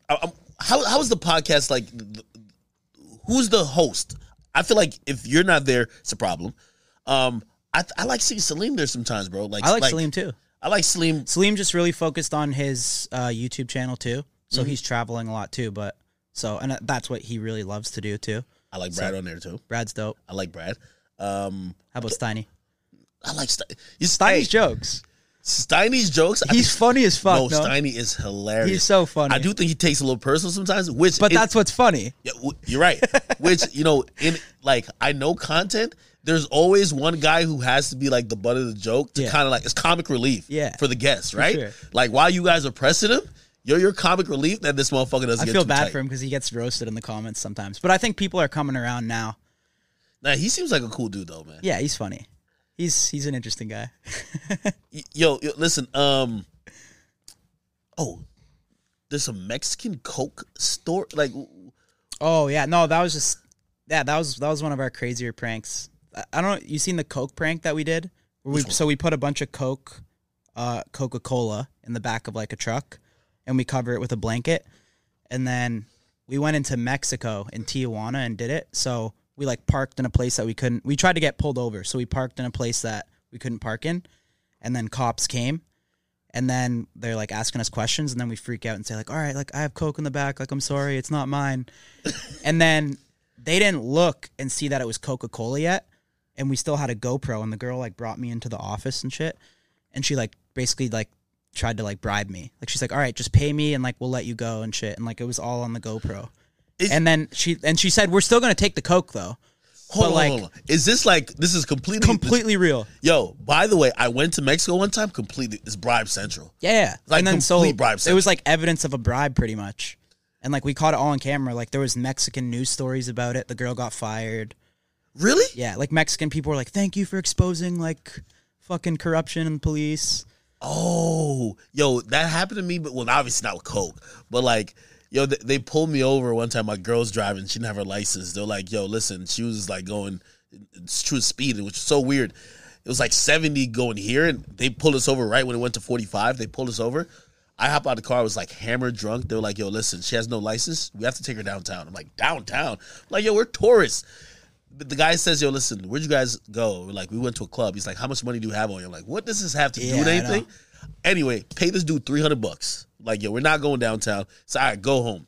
I, how how's the podcast like? Who's the host? I feel like if you're not there, it's a problem. Um, I I like seeing Salim there sometimes, bro. Like I like, Salim too. I like Salim. Salim just really focused on his uh, YouTube channel too. So Mm-hmm. he's traveling a lot too. But so and that's what he really loves to do too. I like Brad on there too. Brad's dope. I like Brad. Um, How about Steiny? I like Ste- you Steiny's jokes. Steiny's jokes. He's think- funny as fuck. No, No, Steiny is hilarious. he's so funny. I do think he takes a little personal sometimes, which but it- that's what's funny. Yeah, w- you're right. Which you know, in like I know content. There's always one guy who has to be like the butt of the joke to Yeah. kind of like it's comic relief. Yeah. for the guests, right? sure. Like while you guys are pressing him, you're your comic relief. That this motherfucker doesn't. I feel bad tight. for him because he gets roasted in the comments sometimes. But I think people are coming around now. Nah, he seems like a cool dude though, man. Yeah, he's funny. He's he's an interesting guy. Yo, yo, listen. Um. Oh, there's a Mexican Coke store. Like, Oh yeah, no, that was just yeah, that was that was one of our crazier pranks. I, I don't know. You seen the Coke prank that we did? We, so we put a bunch of Coke, uh, Coca Cola in the back of like a truck, and we cover it with a blanket, and then we went into Mexico in Tijuana and did it. So we like parked in a place that we couldn't. We tried to get pulled over, so we parked in a place that we couldn't park in, and then cops came. And then they're like asking us questions, and then we freak out and say like, "All right, like I have coke in the back. Like I'm sorry, it's not mine." and then they didn't look and see that it was Coca Cola yet, and we still had a GoPro. And the girl like brought me into the office and shit, and she like basically like tried to like bribe me. Like she's like, "All right, just pay me, and like we'll let you go and shit." And like it was all on the GoPro. Is- and then she and she said, "We're still gonna take the coke though." hold But, on, like- hold on. Is this like this is completely Completely real. Yo, by the way, I went to Mexico one time. Completely, it's bribe central. Yeah. Like and then so complete bribe it was like evidence of a bribe pretty much. And like we caught it all on camera. Like there was Mexican news stories about it. The girl got fired. Really? Yeah, like Mexican people were like, "Thank you for exposing like fucking corruption in police." Oh, yo, that happened to me, but well, obviously not with coke, but like, yo, they, they pulled me over one time. My girl's driving; she didn't have her license. They're like, yo, listen, she was like going, it's true speed, which was so weird. It was like seventy going here, and they pulled us over right when it went to forty five. They pulled us over. I hop out of the car. I was like hammered drunk. They were like, yo, listen, she has no license. We have to take her downtown. I'm like, downtown? I'm like, yo, we're tourists. the the guy says, "Yo, listen, where'd you guys go?" We're like, "We went to a club." He's like, "How much money do you have on you?" I'm like, "What does this have to do Yeah, with I anything?" Anyway, pay this dude three hundred bucks. Like, yo, we're not going downtown. So, all right, go home.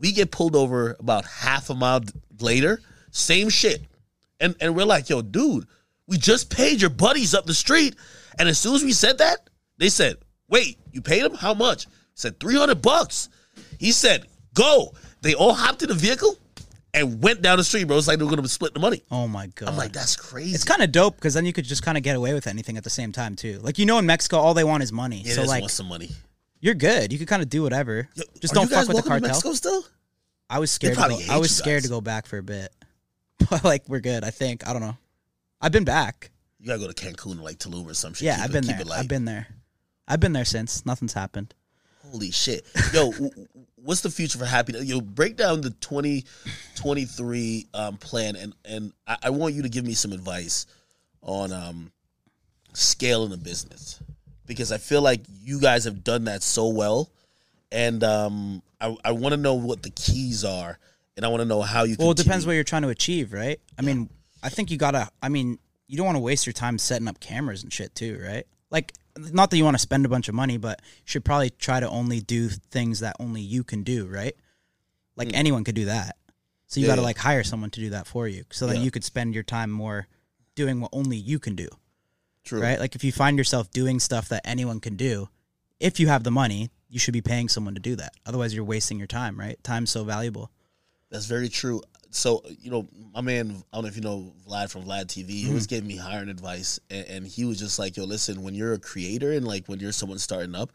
We get pulled over about half a mile later. Same shit, and and we're like, "Yo, dude, we just paid your buddies up the street." And as soon as we said that, they said, "Wait, you paid him? How much?" Said three hundred bucks. He said, "Go." They all hopped in the vehicle and went down the street, bro. It's like they were gonna split the money. Oh my god. I'm like, that's crazy. it's kind of dope because then you could just kind of get away with anything at the same time too. Like you know, in Mexico, all they want is money. yeah, so like, want some money. you're good. You could kind of do whatever. Yo, just don't fuck with the to cartel. Mexico still? I was scared. To go, I was scared to go back for a bit, but like we're good. I think. I don't know. I've been back. You gotta go to Cancun or like Tulum or some shit. Yeah, Keep I've been keep there. I've been there. I've been there since. Nothing's happened. Holy shit. Yo, what's the future for happiness? Yo, break down the 2023 um, plan and and I, I want you to give me some advice on um scaling a business. Because I feel like you guys have done that so well. And um I, I want to know what the keys are and I want to know how you Well, it depends what you're trying to achieve, right? I mean, I think you gotta. I mean, you don't want to waste your time setting up cameras and shit too, right? Like, not that you want to spend a bunch of money, but you should probably try to only do things that only you can do, right? Like mm. anyone could do that. So you. Yeah, got to like hire someone to do that for you, so that Yeah. you could spend your time more doing what only you can do, True. right? Like if you find yourself doing stuff that anyone can do, if you have the money, you should be paying someone to do that. Otherwise, you're wasting your time, right? Time's so valuable. That's very true. So, you know, my man, I don't know if you know Vlad from Vlad TV, he always mm-hmm. gave me hiring advice. And, and he was just like, yo, listen, when you're a creator and like when you're someone starting up,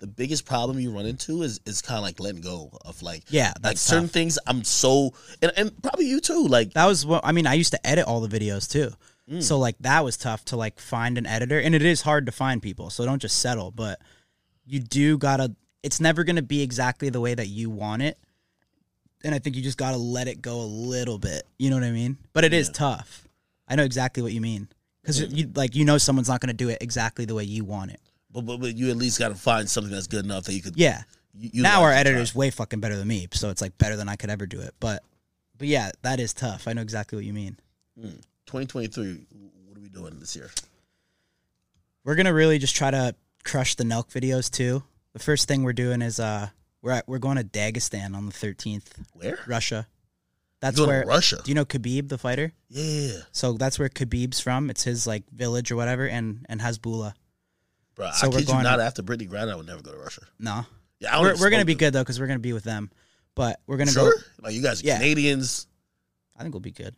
the biggest problem you run into is, is kind of like letting go of like, Yeah, like certain tough. things I'm so, and, and probably you too. Like, that was what I mean. I used to edit all the videos too, mm. so like that was tough to like find an editor, and it is hard to find people. So don't just settle, but you do gotta. It's never gonna be exactly the way that you want it, and I think you just gotta let it go a little bit. You know what I mean? But it is tough. I know exactly what you mean because you like you know someone's not gonna do it exactly the way you want it. but, but, but you at least got to find something that's good enough that you could. Yeah. You, now our editor's try. way fucking better than me, so it's like better than I could ever do it. But but yeah, that is tough. I know exactly what you mean. 2023, what are we doing this year? we're gonna really just try to crush the Nelk videos too. The first thing we're doing is uh we're at, we're going to Dagestan on the thirteenth, Where? Russia. That's where Russia. Do you know Khabib the fighter? Yeah. So that's where Khabib's from. It's his like village or whatever, and and Hasbulla. Bro, So I we're kid you going not, to- after Brittney Griner, I would never go to Russia. No, Yeah, I we're we're gonna be good though because we're gonna be with them. But we're gonna Sure? go. Like, you guys are Yeah. Canadians. I think we'll be good.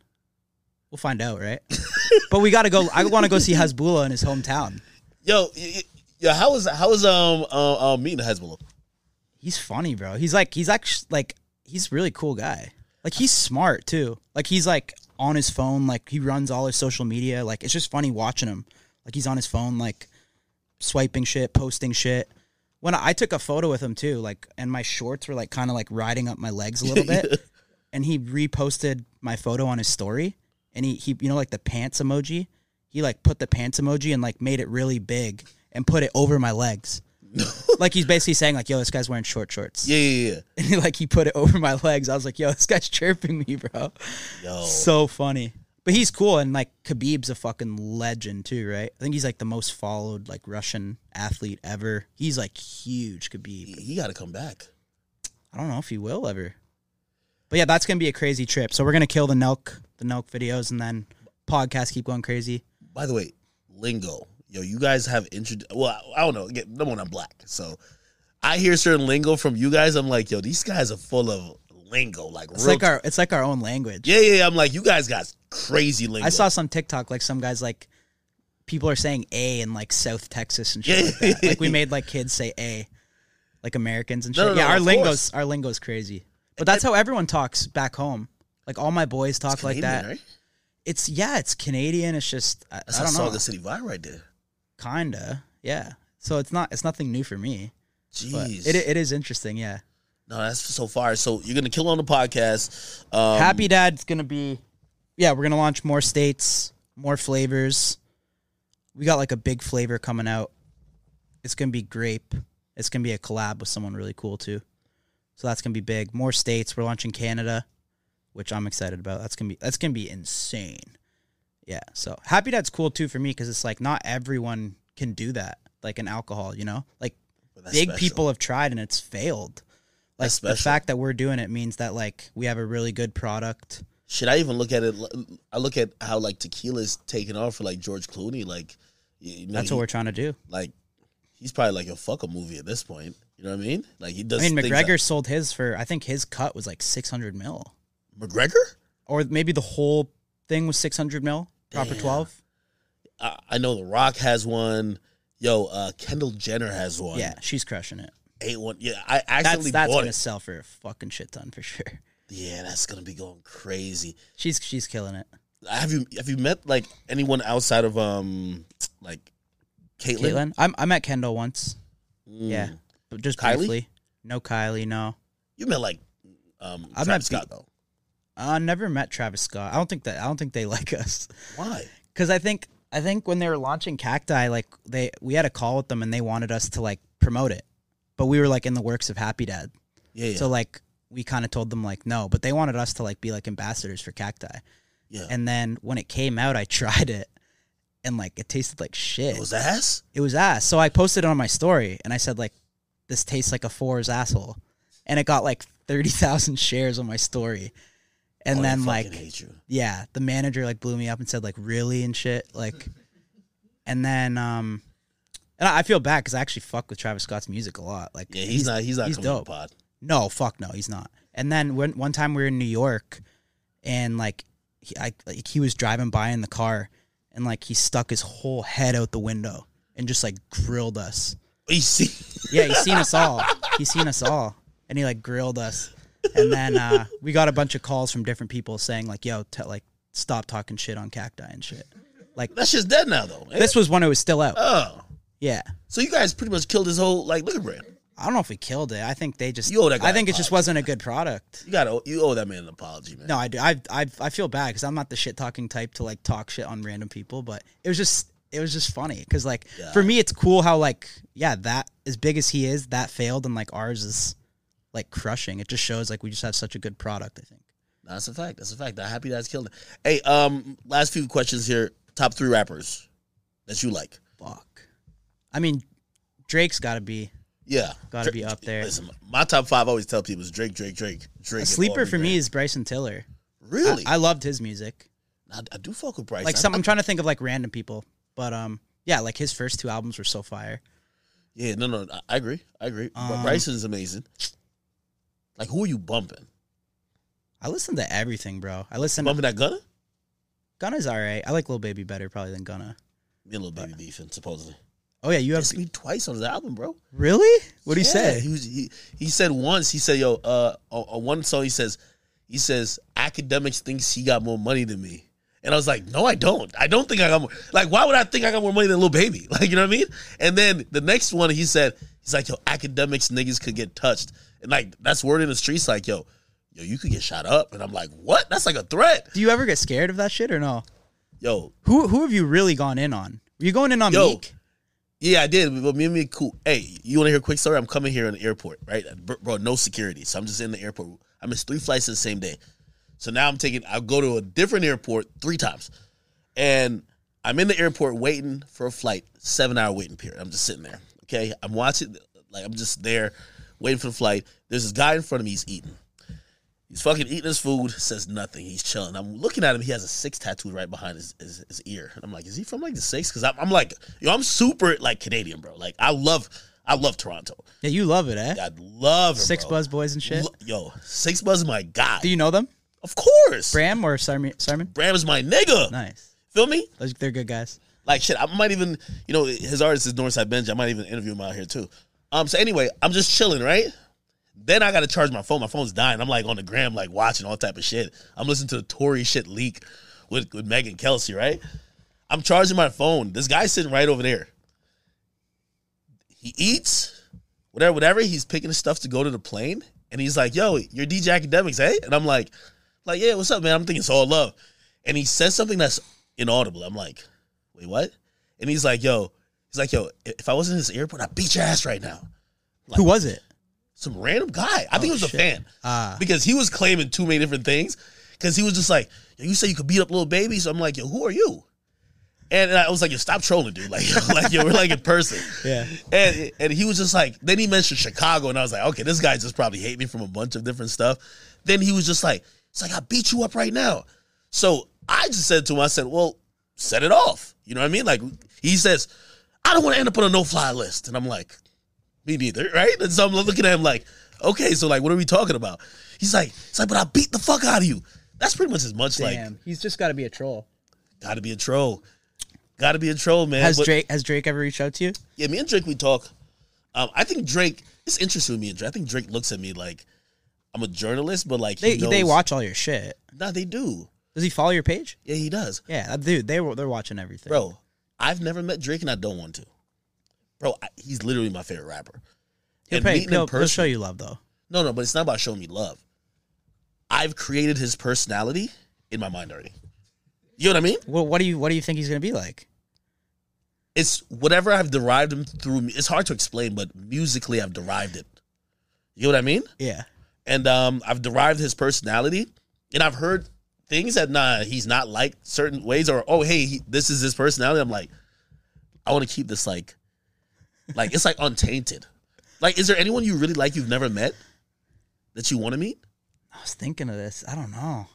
We'll find out, right? but we got to go. I want to go see Hasbulla in his hometown. Yo, y- y- yo, how was how was um uh, uh meeting Hasbulla? He's funny, bro. He's like he's actually like he's a really cool guy. Like he's smart too. Like he's like on his phone, like he runs all his social media. Like it's just funny watching him. Like he's on his phone, like swiping shit, posting shit. When I, I took a photo with him too, like and my shorts were like kind of like riding up my legs a little bit, and he reposted my photo on his story, and he he you know like the pants emoji, he like put the pants emoji and like made it really big and put it over my legs. like he's basically saying like, "Yo, this guy's wearing short shorts." Yeah, yeah, yeah. And he, like he put it over my legs. I was like, "Yo, this guy's chirping me, bro." Yo, So funny. But he's cool, and like Khabib's a fucking legend too, right? I think he's like the most followed like Russian athlete ever. He's like huge, Khabib. he got to come back. I don't know if he will ever. But yeah, that's gonna be a crazy trip. So we're gonna kill the Nelk, the Nelk videos, and then podcast keep going crazy. By the way, lingo. Yo, you guys have introduced. Well, I, I don't know. Again, number one, I'm black, so I hear certain lingo from you guys. I'm like, yo, these guys are full of lingo. Like, It's like our it's like our own language. yeah, yeah, yeah. I'm like, you guys got crazy lingo. I saw some TikTok like some guys like people are saying A in like South Texas and shit Yeah. like that. Like we made like kids say A, like Americans and shit. no, no, yeah, our of lingo's course. our lingo's crazy. But that's how everyone talks back home. Like all my boys talk It's like that. Right? It's yeah, it's Canadian. It's just I, I don't know, Sauga City vibe right there. Kinda yeah. So it's not it's nothing new for me. Jeez, it it is interesting. Yeah. no, that's so far. So you're gonna kill on the podcast. Um, Happy Dad's gonna be, yeah, we're gonna launch more states, more flavors. We got like a big flavor coming out. It's gonna be grape. It's gonna be a collab with someone really cool too. So that's gonna be big. More states. We're launching Canada which I'm excited about. That's gonna be that's gonna be insane. Yeah. So Happy Dad's cool too for me because it's like not everyone can do that. Like an alcohol, you know, like big special. people have tried and it's failed. Like the fact that we're doing it means that like we have a really good product. Should I even look at it? I look at how like tequila's taken off for like George Clooney. Like, you know, That's he- what we're trying to do. like. He's probably like a fuck a movie at this point. You know what I mean? Like he does. I mean, McGregor sold his for I think his cut was like 600 mil, McGregor. or maybe the whole thing was 600 mil. Proper Damn. 12. I, I know The Rock has one. Yo, uh, Kendall Jenner has one. Yeah, she's crushing it. eight one. Yeah, I That's actually that's bought gonna it. sell for a fucking shit ton for sure. Yeah, that's gonna be going crazy. She's she's killing it. Have you have you met like anyone outside of um like Caitlyn? Caitlyn, I'm I met Kendall once. Mm. Yeah, but just Kylie? briefly. No Kylie, no. you met like um I met Scott though. I never met Travis Scott. I don't think that I don't think they like us. Why? Cuz I think I think when they were launching Cacti like they we had a call with them and they wanted us to like promote it. But we were like in the works of Happy Dad. Yeah, yeah, So like we kind of told them like no, but they wanted us to like be like ambassadors for Cacti. yeah. And then when it came out, I tried it and like it tasted like shit. it was ass. It was ass. So I posted it on my story and I said like, "This tastes like a four's asshole," and it got like thirty thousand shares on my story. And Oh, then like, yeah, the manager like blew me up and said like, "Really?" and shit. Like, and then um, and I I feel bad because I actually fuck with Travis Scott's music a lot. Like, Yeah, he's, not. He's not he's dope. pod. no, fuck no, he's not. And then when one time we were in New York, and like he, I like he was driving by in the car, and like he stuck his whole head out the window and just like grilled us. You see, Yeah, he's seen us all. He's seen us all, and he like grilled us. And then uh, we got a bunch of calls from different people saying like, "Yo, t- like stop talking shit on cacti and shit." Like that shit's dead now though. This was when it was still out. oh, Yeah, so you guys pretty much killed his whole like liquor brand. I don't know if we killed it. I think they just. You owe that guy I think it just apology. wasn't a good product. You got you owe that man an apology, man. No, I do. I I I feel bad because I'm not the shit talking type to like talk shit on random people, but it was just it was just funny because like Yeah. for me it's cool how like yeah that as big as he is that failed and like ours is like crushing. It just shows like we just have such a good product. I think. That's a fact. That's a fact. I'm happy that's killed it. Hey, um, last few questions here. Top three rappers that you like. Fuck. I mean, Drake's got to be Yeah, Gotta Drake- be up there. Listen, my top five I always tell people is Drake, Drake, Drake, Drake. a sleeper for me is Bryson Tiller. really. I, I loved his music. I, I do fuck with Bryce. Like some, I'm trying to think of like random people, but um, yeah, like his first two albums were so fire. yeah, no, no, I, agree. I agree. but Um, Bryson is amazing. Like, who are you bumping? I listen to everything, bro. I listen. To Bumping that Gunna? Gunna's alright. I like Lil Baby better probably than Gunna. Me and Lil Baby beefing supposedly. Oh yeah, you have me twice on his album, bro. really? What did Yeah, say? He was he he said once. He said, "Yo, uh, on, on one song he says, he says Akademiks thinks he got more money than me." And I was like, "No, I don't. I don't think I got more. Like, why would I think I got more money than Lil Baby? Like, you know what I mean?" And then the next one, he said, "He's like, yo, Akademiks niggas could get touched, and like that's word in the streets, like, yo, yo, you could get shot up." And I'm like, "What? That's like a threat, Do you ever get scared of that shit or no? yo." Who who have you really gone in on? Were you going in on Yo, Meek? Yeah, I did. But me and me cool. Hey, you want to hear a quick story? I'm coming here in the airport, right? Bro, no security. So I'm just in the airport. I missed three flights in the same day. So now I'm taking, I'll go to a different airport three times. And I'm in the airport waiting for a flight, seven hour waiting period. I'm just sitting there. Okay. I'm watching, like, I'm just there waiting for the flight. There's this guy in front of me, he's eating. He's fucking eating his food, says nothing. He's chilling. I'm looking at him. He has a six tattoo right behind his, his, his ear. And I'm like, is he from like the six? Because I'm, I'm like, yo, I'm super like Canadian, bro. Like I love, I love Toronto. Yeah, you love it, eh? I love it, Six bro. Buzz Boys and shit. Lo- Yo, Six Buzz is my guy. Do you know them? of course. Bram or Simon? Simon? Bram is my nigga. Nice. Feel me? Those, they're good guys. Like shit, I might even, you know, his artist is Northside Benji. I might even interview him out here too. Um. So anyway, I'm just chilling, right? Then I got to charge my phone. My phone's dying. I'm like on the gram, like watching all type of shit. I'm listening to the Tory shit leak with with Megan Kelsey, right? I'm charging my phone. This guy's sitting right over there. He eats, whatever, whatever. He's picking his stuff to go to the plane, and he's like, "Yo, you're DJ Akademiks, eh?" And I'm like, "Like, yeah, what's up, man?" I'm thinking it's all love, and he says something that's inaudible. I'm like, "Wait, what?" And he's like, "Yo," he's like, "Yo, if I wasn't in this airport, I'd beat your ass right now." Who was it? Some random guy. I think it was a fan Ah. because he was claiming too many different things. because he was just like, yo, you say you could beat up little babies. So I'm like, yo, who are you? And I was like, yo, stop trolling, dude. Like, like yo, we're like in person. Yeah. And and he was just like, then he mentioned Chicago, and I was like, okay, this guy just probably hate me from a bunch of different stuff. Then he was just like, it's like I beat you up right now. So I just said to him, I said, well, set it off. You know what I mean? Like he says, I don't want to end up on a no fly list, and I'm like, me neither, right? And so I'm looking at him like, okay, so like, what are we talking about? He's like, it's like, but I beat the fuck out of you. That's pretty much as much like, Damn, he's just got to be a troll. got to be a troll. Got to be a troll, man. Has But- Drake has Drake ever reached out to you? yeah, me and Drake we talk. Um, I think Drake. It's interesting with me and Drake. I think Drake looks at me like I'm a journalist, but like They they watch all your shit. Nah, they do. Does he follow your page? Yeah, he does, Yeah, dude, they were they're watching everything. bro. I've never met Drake, and I don't want to. Bro, I, he's literally my favorite rapper. he'll, and pay, meeting he'll, in he'll show you love though. no, no, but it's not about showing me love. I've created his personality in my mind already. You know what I mean? Well, what do you what do you think he's gonna be like? It's whatever I've derived him through. It's hard to explain, but musically, I've derived it. You know what I mean? Yeah, and um, I've derived his personality, and I've heard things that nah, he's not like certain ways, or oh, hey, he, this is his personality. I'm like, I want to keep this like, like it's like untainted. Like, is there anyone you really like you've never met that you want to meet? I was thinking of this. I don't know.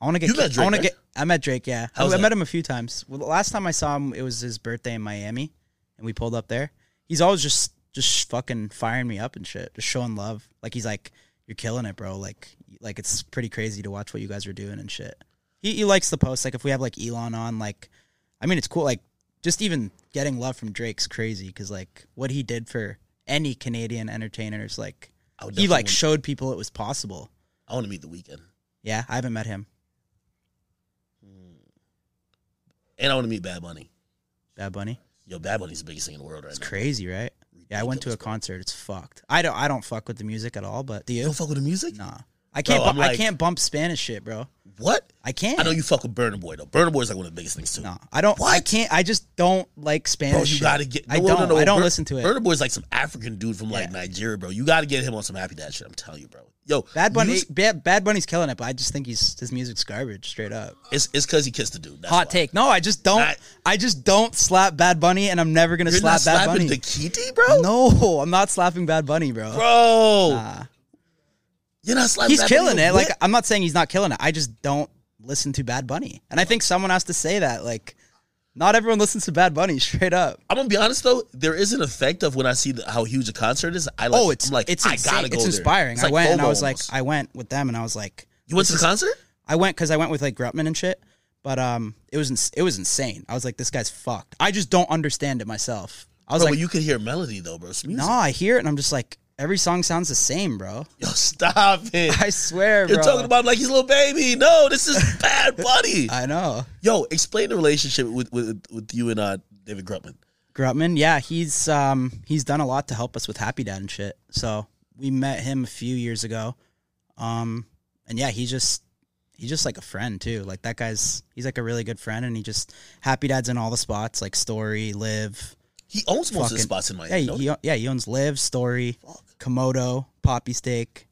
I want to get. You met I want Drake, to get. I met Drake. Yeah, I, I met him a few times. Well, the last time I saw him, it was his birthday in Miami, and we pulled up there. He's always just just fucking firing me up and shit, just showing love. Like he's like, "You're killing it, bro." Like like it's pretty crazy to watch what you guys are doing and shit. He he likes the post. Like if we have like Elon on, like, I mean, it's cool. Like just even getting love from Drake's crazy because like what he did for any Canadian entertainers, like he like showed people it was possible. I want to meet the Weeknd, Yeah, I haven't met him. Hmm. and I want to meet Bad Bunny. Bad Bunny. Yo, Bad Bunny's the biggest thing in the world right It's now. crazy, right? Yeah, I went to a concert. It's fucked. I don't. I don't fuck with the music at all. But do You you? don't fuck with the music? Nah, I can't. Bro, bu- I can't bump Spanish shit, bro. What? I can't. I know you fuck with Burna Boy though. Burna Boy is like one of the biggest things too. No, I don't. I can't. I just don't like Spanish. Bro, you shit. gotta get. I no, don't. No, no, I don't Bur- listen to it. Burna Boy's like some African dude from like Yeah. Nigeria, bro. You gotta get him on some happy dad shit. I'm telling you, bro. Yo, Bad Bunny. use- Bad, Bad Bunny's killing it, but I just think he's his music's garbage, straight up. It's it's because he kissed the dude. Hot why. take. No, I just don't. I- I just don't slap Bad Bunny, and I'm never gonna slap not Bad Bunny. the Kitty, bro. No, I'm not slapping Bad Bunny, bro. bro. Nah. You're not slapping. he's killing it. Like I'm not saying he's not killing it. I just don't listen to Bad Bunny, and I think someone has to say that. Like, not everyone listens to Bad Bunny. Straight up. I'm gonna be honest though. There is an effect of when I see the, how huge a concert is. I like. oh, it's I'm like it's I insane. gotta go It's there. inspiring. It's I like went and I was almost. like, I went with them, and I was like, you went to the is- concert? I went because I went with like Grutman and shit. But um, it was ins- it was insane. I was like, this guy's fucked. I just don't understand it myself. I was Bro, like, but you could hear melody though, bro. No, I hear it, and I'm just like, every song sounds the same, bro. Yo, stop it. I swear, You're bro. talking about him like he's a little baby. No, this is Bad Bunny. I know. Yo, explain the relationship with with, with you and uh, David Grutman. Grutman, yeah, he's um he's done a lot to help us with Happy Dad and shit. So we met him a few years ago, um, and yeah, he's just he's just like a friend too. Like that guy's he's like a really good friend, and he just Happy Dad's in all the spots like Story, Live. He owns most of the Fucking- spots in Yeah, Miami. he, he yeah he owns Live, Story, Fuck. Komodo, Poppy Steak,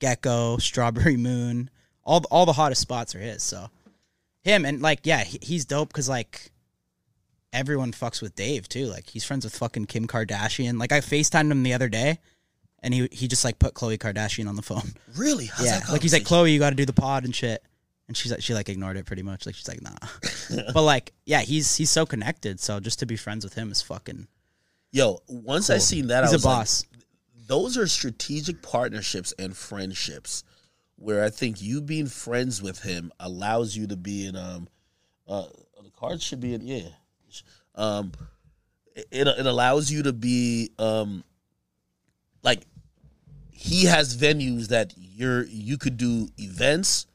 Gekkō, Strawberry Moon. All all the hottest spots are his. So him and like yeah, he, he's dope because like everyone fucks with Dave too. Like he's friends with fucking Kim Kardashian. Like I Facetimed him the other day, and he he just like put Khloé Kardashian on the phone. Really? How's yeah, like he's like? Khloé, you got to do the pod and shit. And she's like, she like ignored it pretty much. Like she's like, nah. but like, yeah, he's he's so connected. So just to be friends with him is fucking. Yo, once I seen that, He's I a was like, boss. Those are strategic partnerships and friendships where I think you being friends with him allows you to be in um uh the cards should be in yeah um it it allows you to be um like he has venues that you're you could do events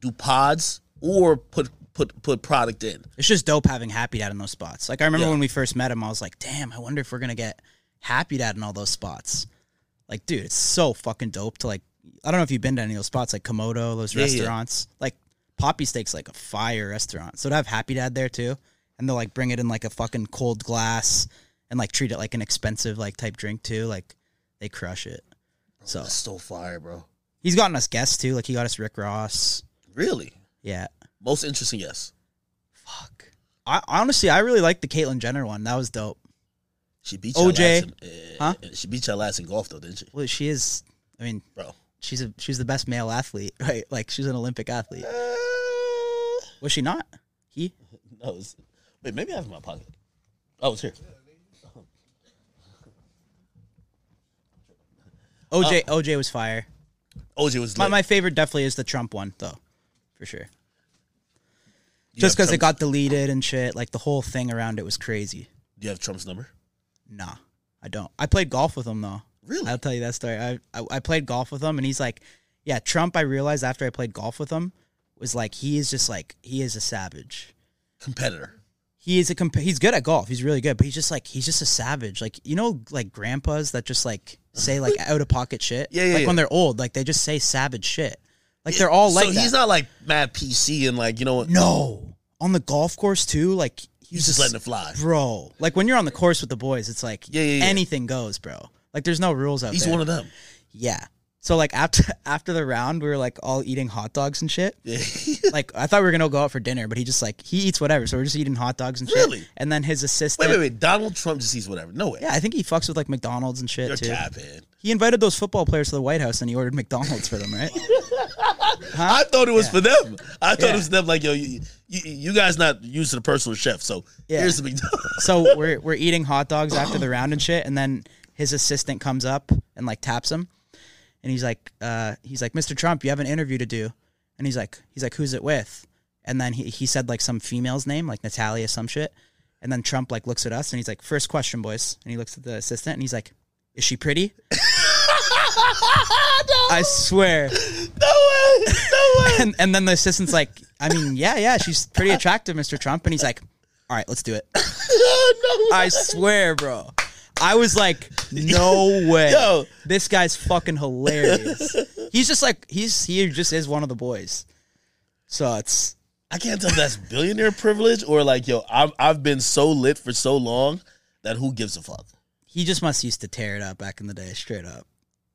do pods or put put put product in It's just dope having Happy Dad in those spots. Like I remember Yeah. when we first met him, I was like, damn, I wonder if we're gonna get Happy Dad in all those spots. Like, dude, it's so fucking dope to like. I don't know if you've been to any of those spots, like Komodo, those Yeah, yeah. restaurants. Like Poppy Steak's like a fire restaurant. So to have Happy Dad there too, and they'll like bring it in like a fucking cold glass and like treat it like an expensive like type drink too. Like they crush it. So that's so fire bro He's gotten us guests too. Like he got us Rick Ross. Really? Yeah. Most interesting, yes. Fuck. I honestly, I really like the Caitlyn Jenner one. That was dope. She beat OJ. in, uh, Huh? She beat your ass in golf, though, didn't she? Well, she is. I mean, Bro. she's a she's the best male athlete, right? Like she's an Olympic athlete. Uh, Was she not? He? no, it's, wait, maybe I have it in my pocket. Oh, it's here. OJ OJ was fire. OJ was My my favorite definitely is the Trump one though, for sure. You Just because it got deleted and shit, like the whole thing around it was crazy. Do you have Trump's number? Nah, I don't. I played golf with him though. Really? I'll tell you that story. I, I I played golf with him, and he's like, yeah, Trump. I realized after I played golf with him was like he is just like he is a savage. Competitor. He is a comp- he's good at golf. He's really good, but he's just like he's just a savage. Like you know, like grandpas that just like say like out of pocket shit. Yeah, yeah, Like yeah. when they're old, like they just say savage shit. Like they're all like so that. he's not like mad PC and like, you know what? no on the golf course too. Like he's, just letting it fly. bro. Like when you're on the course with the boys, it's like Yeah, yeah, yeah. anything goes, bro. Like there's no rules out He's there. He's one of them. Yeah. So like after after the round, we were like all eating hot dogs and shit. Yeah. Like I thought we were gonna go out for dinner, but he just like he eats whatever. So we're just eating hot dogs and shit. Really? And then his assistant. wait, wait, wait. Donald Trump just sees whatever. No way. Yeah, I think he fucks with like McDonald's and shit You're too. capping. He invited those football players to the White House and he ordered McDonald's for them, right? I thought it was Yeah. for them. I thought Yeah. it was them. Like, yo, you, you, you guys not used to the personal chef, so Yeah. here's the big. so we're we're eating hot dogs after the round and shit, and then his assistant comes up and like taps him, and he's like, uh, he's like, Mr. Trump, you have an interview to do, and he's like, he's like, who's it with? And then he he said like some female's name, like Natalia, some shit, and then Trump like looks at us and he's like, first question, boys, and he looks at the assistant and he's like, is she pretty? I swear. no way. No way. And and then the assistant's like, I mean, yeah, yeah, she's pretty attractive, Mr. Trump, and he's like, all right, let's do it. no way. I swear, bro. I was like, no way. Yo. This guy's fucking hilarious. He's just like he's he just is one of the boys. So it's I can't tell if that's billionaire privilege or like, yo, I've I've been so lit for so long that who gives a fuck? he just must used to tear it up back in the day, straight up.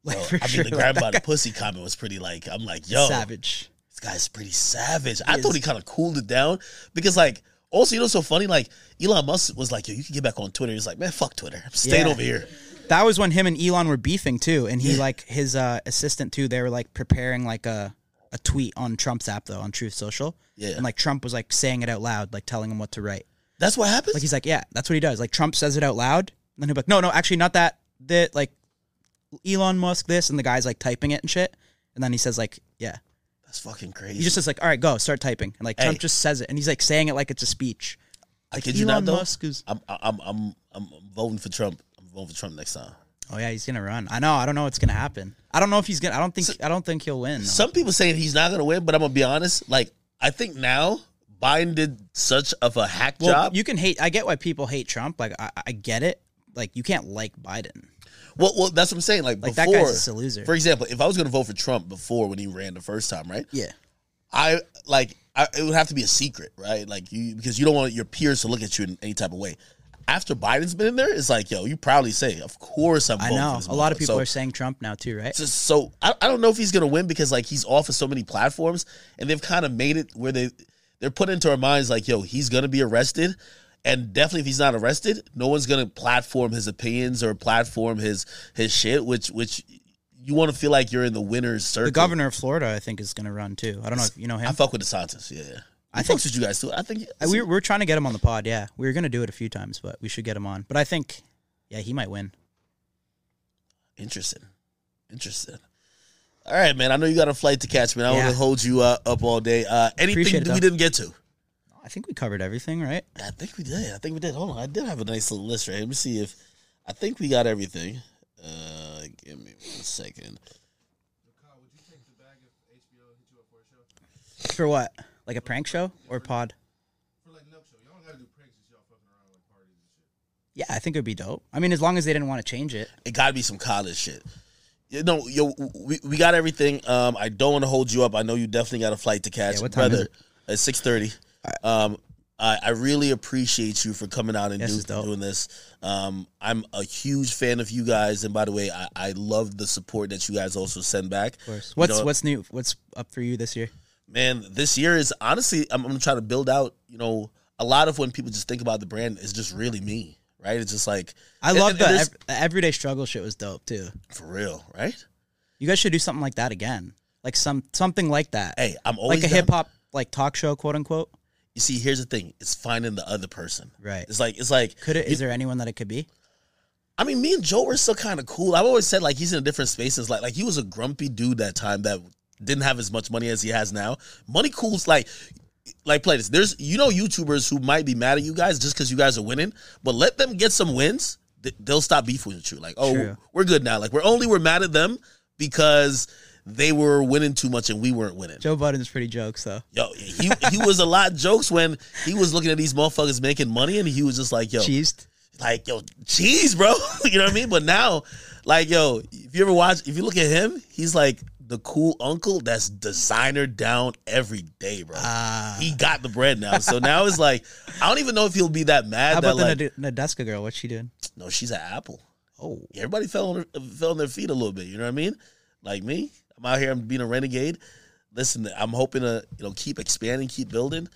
Like for I sure. mean, the grab by the pussy comment was pretty like, I'm like, yo, savage. this guy's pretty savage. I is. thought he kind of cooled it down because, like, also, you know, so funny. Like, Elon Musk was like, yo, you can get back on Twitter. He's like, man, fuck Twitter. I'm staying Yeah. over here. That was when him and Elon were beefing too, and he like his uh, assistant too. They were like preparing like a a tweet on Trump's app though on Truth Social. Yeah. and like Trump was like saying it out loud, like telling him what to write. That's what happens. Like he's like, yeah, that's what he does. Like Trump says it out loud, and then he'll be like, no, no, actually not that. That like Elon Musk this, and the guy's like typing it and shit, and then he says like, yeah, That's fucking crazy. he just says like, all right, go start typing, and like Trump Hey. just says it, and he's like saying it like it's a speech. I Like kid you Elon not, though. Musk is. I'm, I'm, I'm, I'm voting for Trump. I'm voting for Trump next time. Oh yeah, he's gonna run. I know. I don't know what's gonna happen. I don't know if he's gonna. I don't think. I don't think he'll win. Some people saying he's not gonna win, but I'm gonna be honest. Like, I think now Biden did such of a hack Well, job. you can hate. I get why people hate Trump. Like I, I get it. Like you can't like Biden. Well, well, that's what I'm saying. Like, Like before, that guy's just a loser. For example, if I was gonna vote for Trump before when he ran the first time, right? yeah. I like I, it would have to be a secret, right? Like you because you don't want your peers to look at you in any type of way. After Biden's been in there, it's like, yo, you proudly say, of course I'm I know. A lot of people So- are saying Trump now too, right? So, so I, I don't know if he's gonna win because like he's off of so many platforms, and they've kind of made it where they they're put into our minds like, yo, he's gonna be arrested, and definitely if he's not arrested, no one's gonna platform his opinions or platform his his shit, which which you want to feel like you're in the winner's circle. The governor of Florida, I think, is going to run too. I don't know if you know him. I fuck with DeSantis, yeah. yeah. I think with you guys too. I think I- we, we're trying to get him on the pod. Yeah, we were going to do it a few times, but we should get him on. But I think, yeah, he might win. Interesting. Interesting. All right, man. I know you got a flight to catch, man. I want to hold you uh, up all day. Uh, anything it, we didn't get to? I think we covered everything, right? I think we did. I think we did. Hold on. I did have a nice little list right here. Let me see if I think we got everything. Uh, give me one second. Would you take the bag if HBO hit you up for a show? For what? Like a prank show or pod? For like Nelk show. Y'all gotta do pranks since y'all fucking around like parties and shit. Yeah, I think it would be dope. I mean, as long as they didn't want to change it. It got to be some college shit. You know, yo, we, we got everything. Um, I don't want to hold you up. I know you definitely got a flight to catch, Yeah, what time is it? At six thirty. Um, I, I really appreciate you for coming out and do, doing this. Um, I'm a huge fan of you guys, and by the way, I, I love the support that you guys also send back. Of course. You What's know, what's new? What's up for you this year? man, this year is honestly, I'm, I'm trying to build out. You know, a lot of when people just think about the brand is just really me, right? It's just like I love the, ev- the everyday struggle shit was dope too. for real, right? You guys should do something like that again, like some something like that, Hey, I'm always like a hip hop like talk show, quote unquote. You see, here's the thing: it's finding the other person. Right. It's like it's like Could it? Is there anyone that it could be? I mean, me and Joe were still kind of cool. I've always said like he's in a different space. It's like like he was a grumpy dude that time that didn't have as much money as he has now. Money cool's like like play this. There's you know YouTubers who might be mad at you guys just because you guys are winning, but let them get some wins. th- They'll stop beefing with you. Like, oh, True. we're good now. Like we're only we're mad at them because they were winning too much and we weren't winning. Joe Budden's pretty jokes though. Yo, he he was a lot jokes when he was looking at these motherfuckers making money and he was just like, yo, Cheesed. like yo cheese bro you know what i mean but now like yo if you ever watch if you look at him he's like the cool uncle that's designer down every day bro Ah. he got the bread now so now it's like i don't even know if he'll be that mad How that about the like Nadeska girl? What's she doing? no she's an apple Oh, everybody fell on her, fell on their feet a little bit you know what i mean like me i'm out here i'm being a renegade listen i'm hoping to you know keep expanding keep building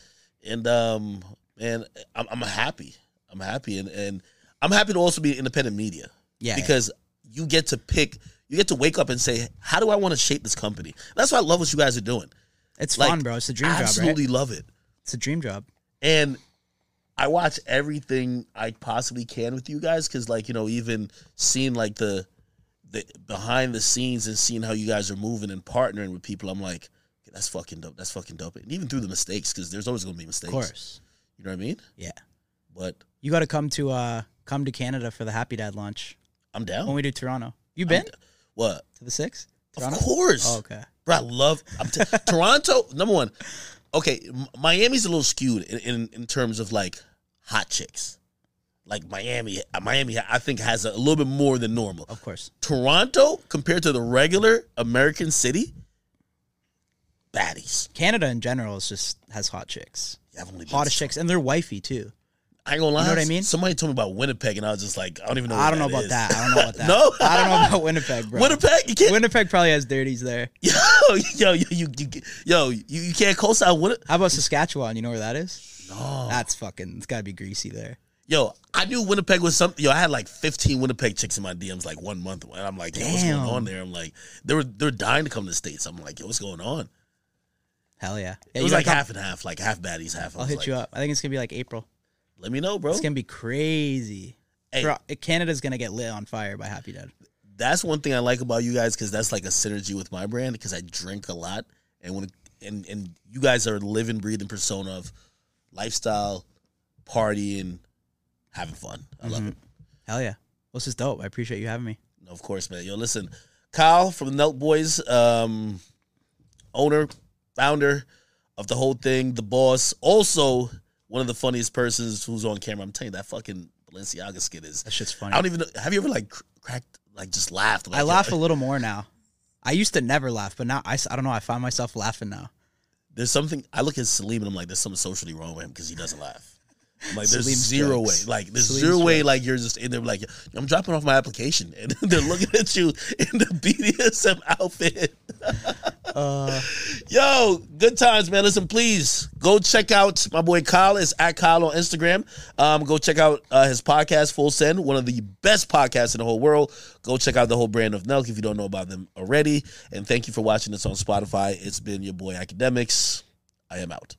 and um man i'm, I'm happy i'm happy and and i'm happy to also be independent media yeah. because you get to pick you get to wake up and say how do i want to shape this company that's why i love what you guys are doing it's like, fun, bro. It's a dream job, right? I absolutely love it It's a dream job. and i watch everything i possibly can with you guys because like you know even seeing like the the behind the scenes and seeing how you guys are moving and partnering with people i'm like "Okay, that's fucking dope that's fucking dope and even through the mistakes because there's always going to be mistakes Of course. you know what i mean Yeah. but You got to come to uh come to Canada for the Happy Dad launch i'm down when we do Toronto. You been what to the six? of Toronto? course Oh, okay. Bro, I love I'm t- Toronto. Number one, okay, M- Miami's a little skewed in, in in terms of like hot chicks. Like Miami, uh, Miami, I think has a, little bit more than normal. Of course. Toronto, compared to the regular American city, baddies. Canada in general is just has hot chicks. Yeah, I've only Hottest chicks, and they're wifey too. I ain't gonna lie. You know what I mean? Somebody told me about Winnipeg, and I was just like, I don't even know. I don't know about is. that. I don't know about that. no, I don't know about Winnipeg, bro. Winnipeg. You can't. Winnipeg probably has dirties there. yo, yo, yo, you, you, yo, you, you can't co-sign Winnipeg. How about Saskatchewan? You know where that is? No. That's fucking. It's got to be greasy there. Yo, I knew Winnipeg was something. Yo, I had like 15 Winnipeg chicks in my DMs like one month, and I'm like, yo, what's going Damn. on there? I'm like, they were they're dying to come to the states. I'm like, yo, what's going on? Hell yeah. It was you like gotta half and half, like half baddies, half. I I'll was hit like, you up. I think it's gonna be like April. Let me know, bro. It's gonna be crazy. Hey. Bro, eh, Canada's gonna get lit on fire by Happy Dad. That's one thing I like about you guys because that's like a synergy with my brand because I drink a lot, and when and and you guys are living, breathing persona of lifestyle, partying, having fun. I love it. Hell yeah. Well, this is dope. I appreciate you having me. Of course, man. Yo, listen, Kyle from the Nelk Boys, um, owner, founder of the whole thing, the boss, also one of the funniest persons who's on camera. I'm telling you, that fucking Balenciaga skit is. That shit's funny. I don't even know. Have you ever like cr- cracked, like just laughed? Like, I laugh a little more now. I used to never laugh, but now I, s- I don't know. I find myself laughing now. There's something. I look at Salim and I'm like, there's something socially wrong with him because he doesn't laugh. Like, there's Salim's zero way. Like, there's Salim's zero way. Like, you're just in there, like, I'm dropping off my application, and they're looking at you in the BDSM outfit. Uh, Yo, good times, man. Listen, please go check out my boy Kyle. Is at Kyle on Instagram. Um, go check out uh, his podcast, Full Send, one of the best podcasts in the whole world. Go check out the whole brand of Nelk if you don't know about them already. And thank you for watching this on Spotify. It's been your boy Akademiks. I am out.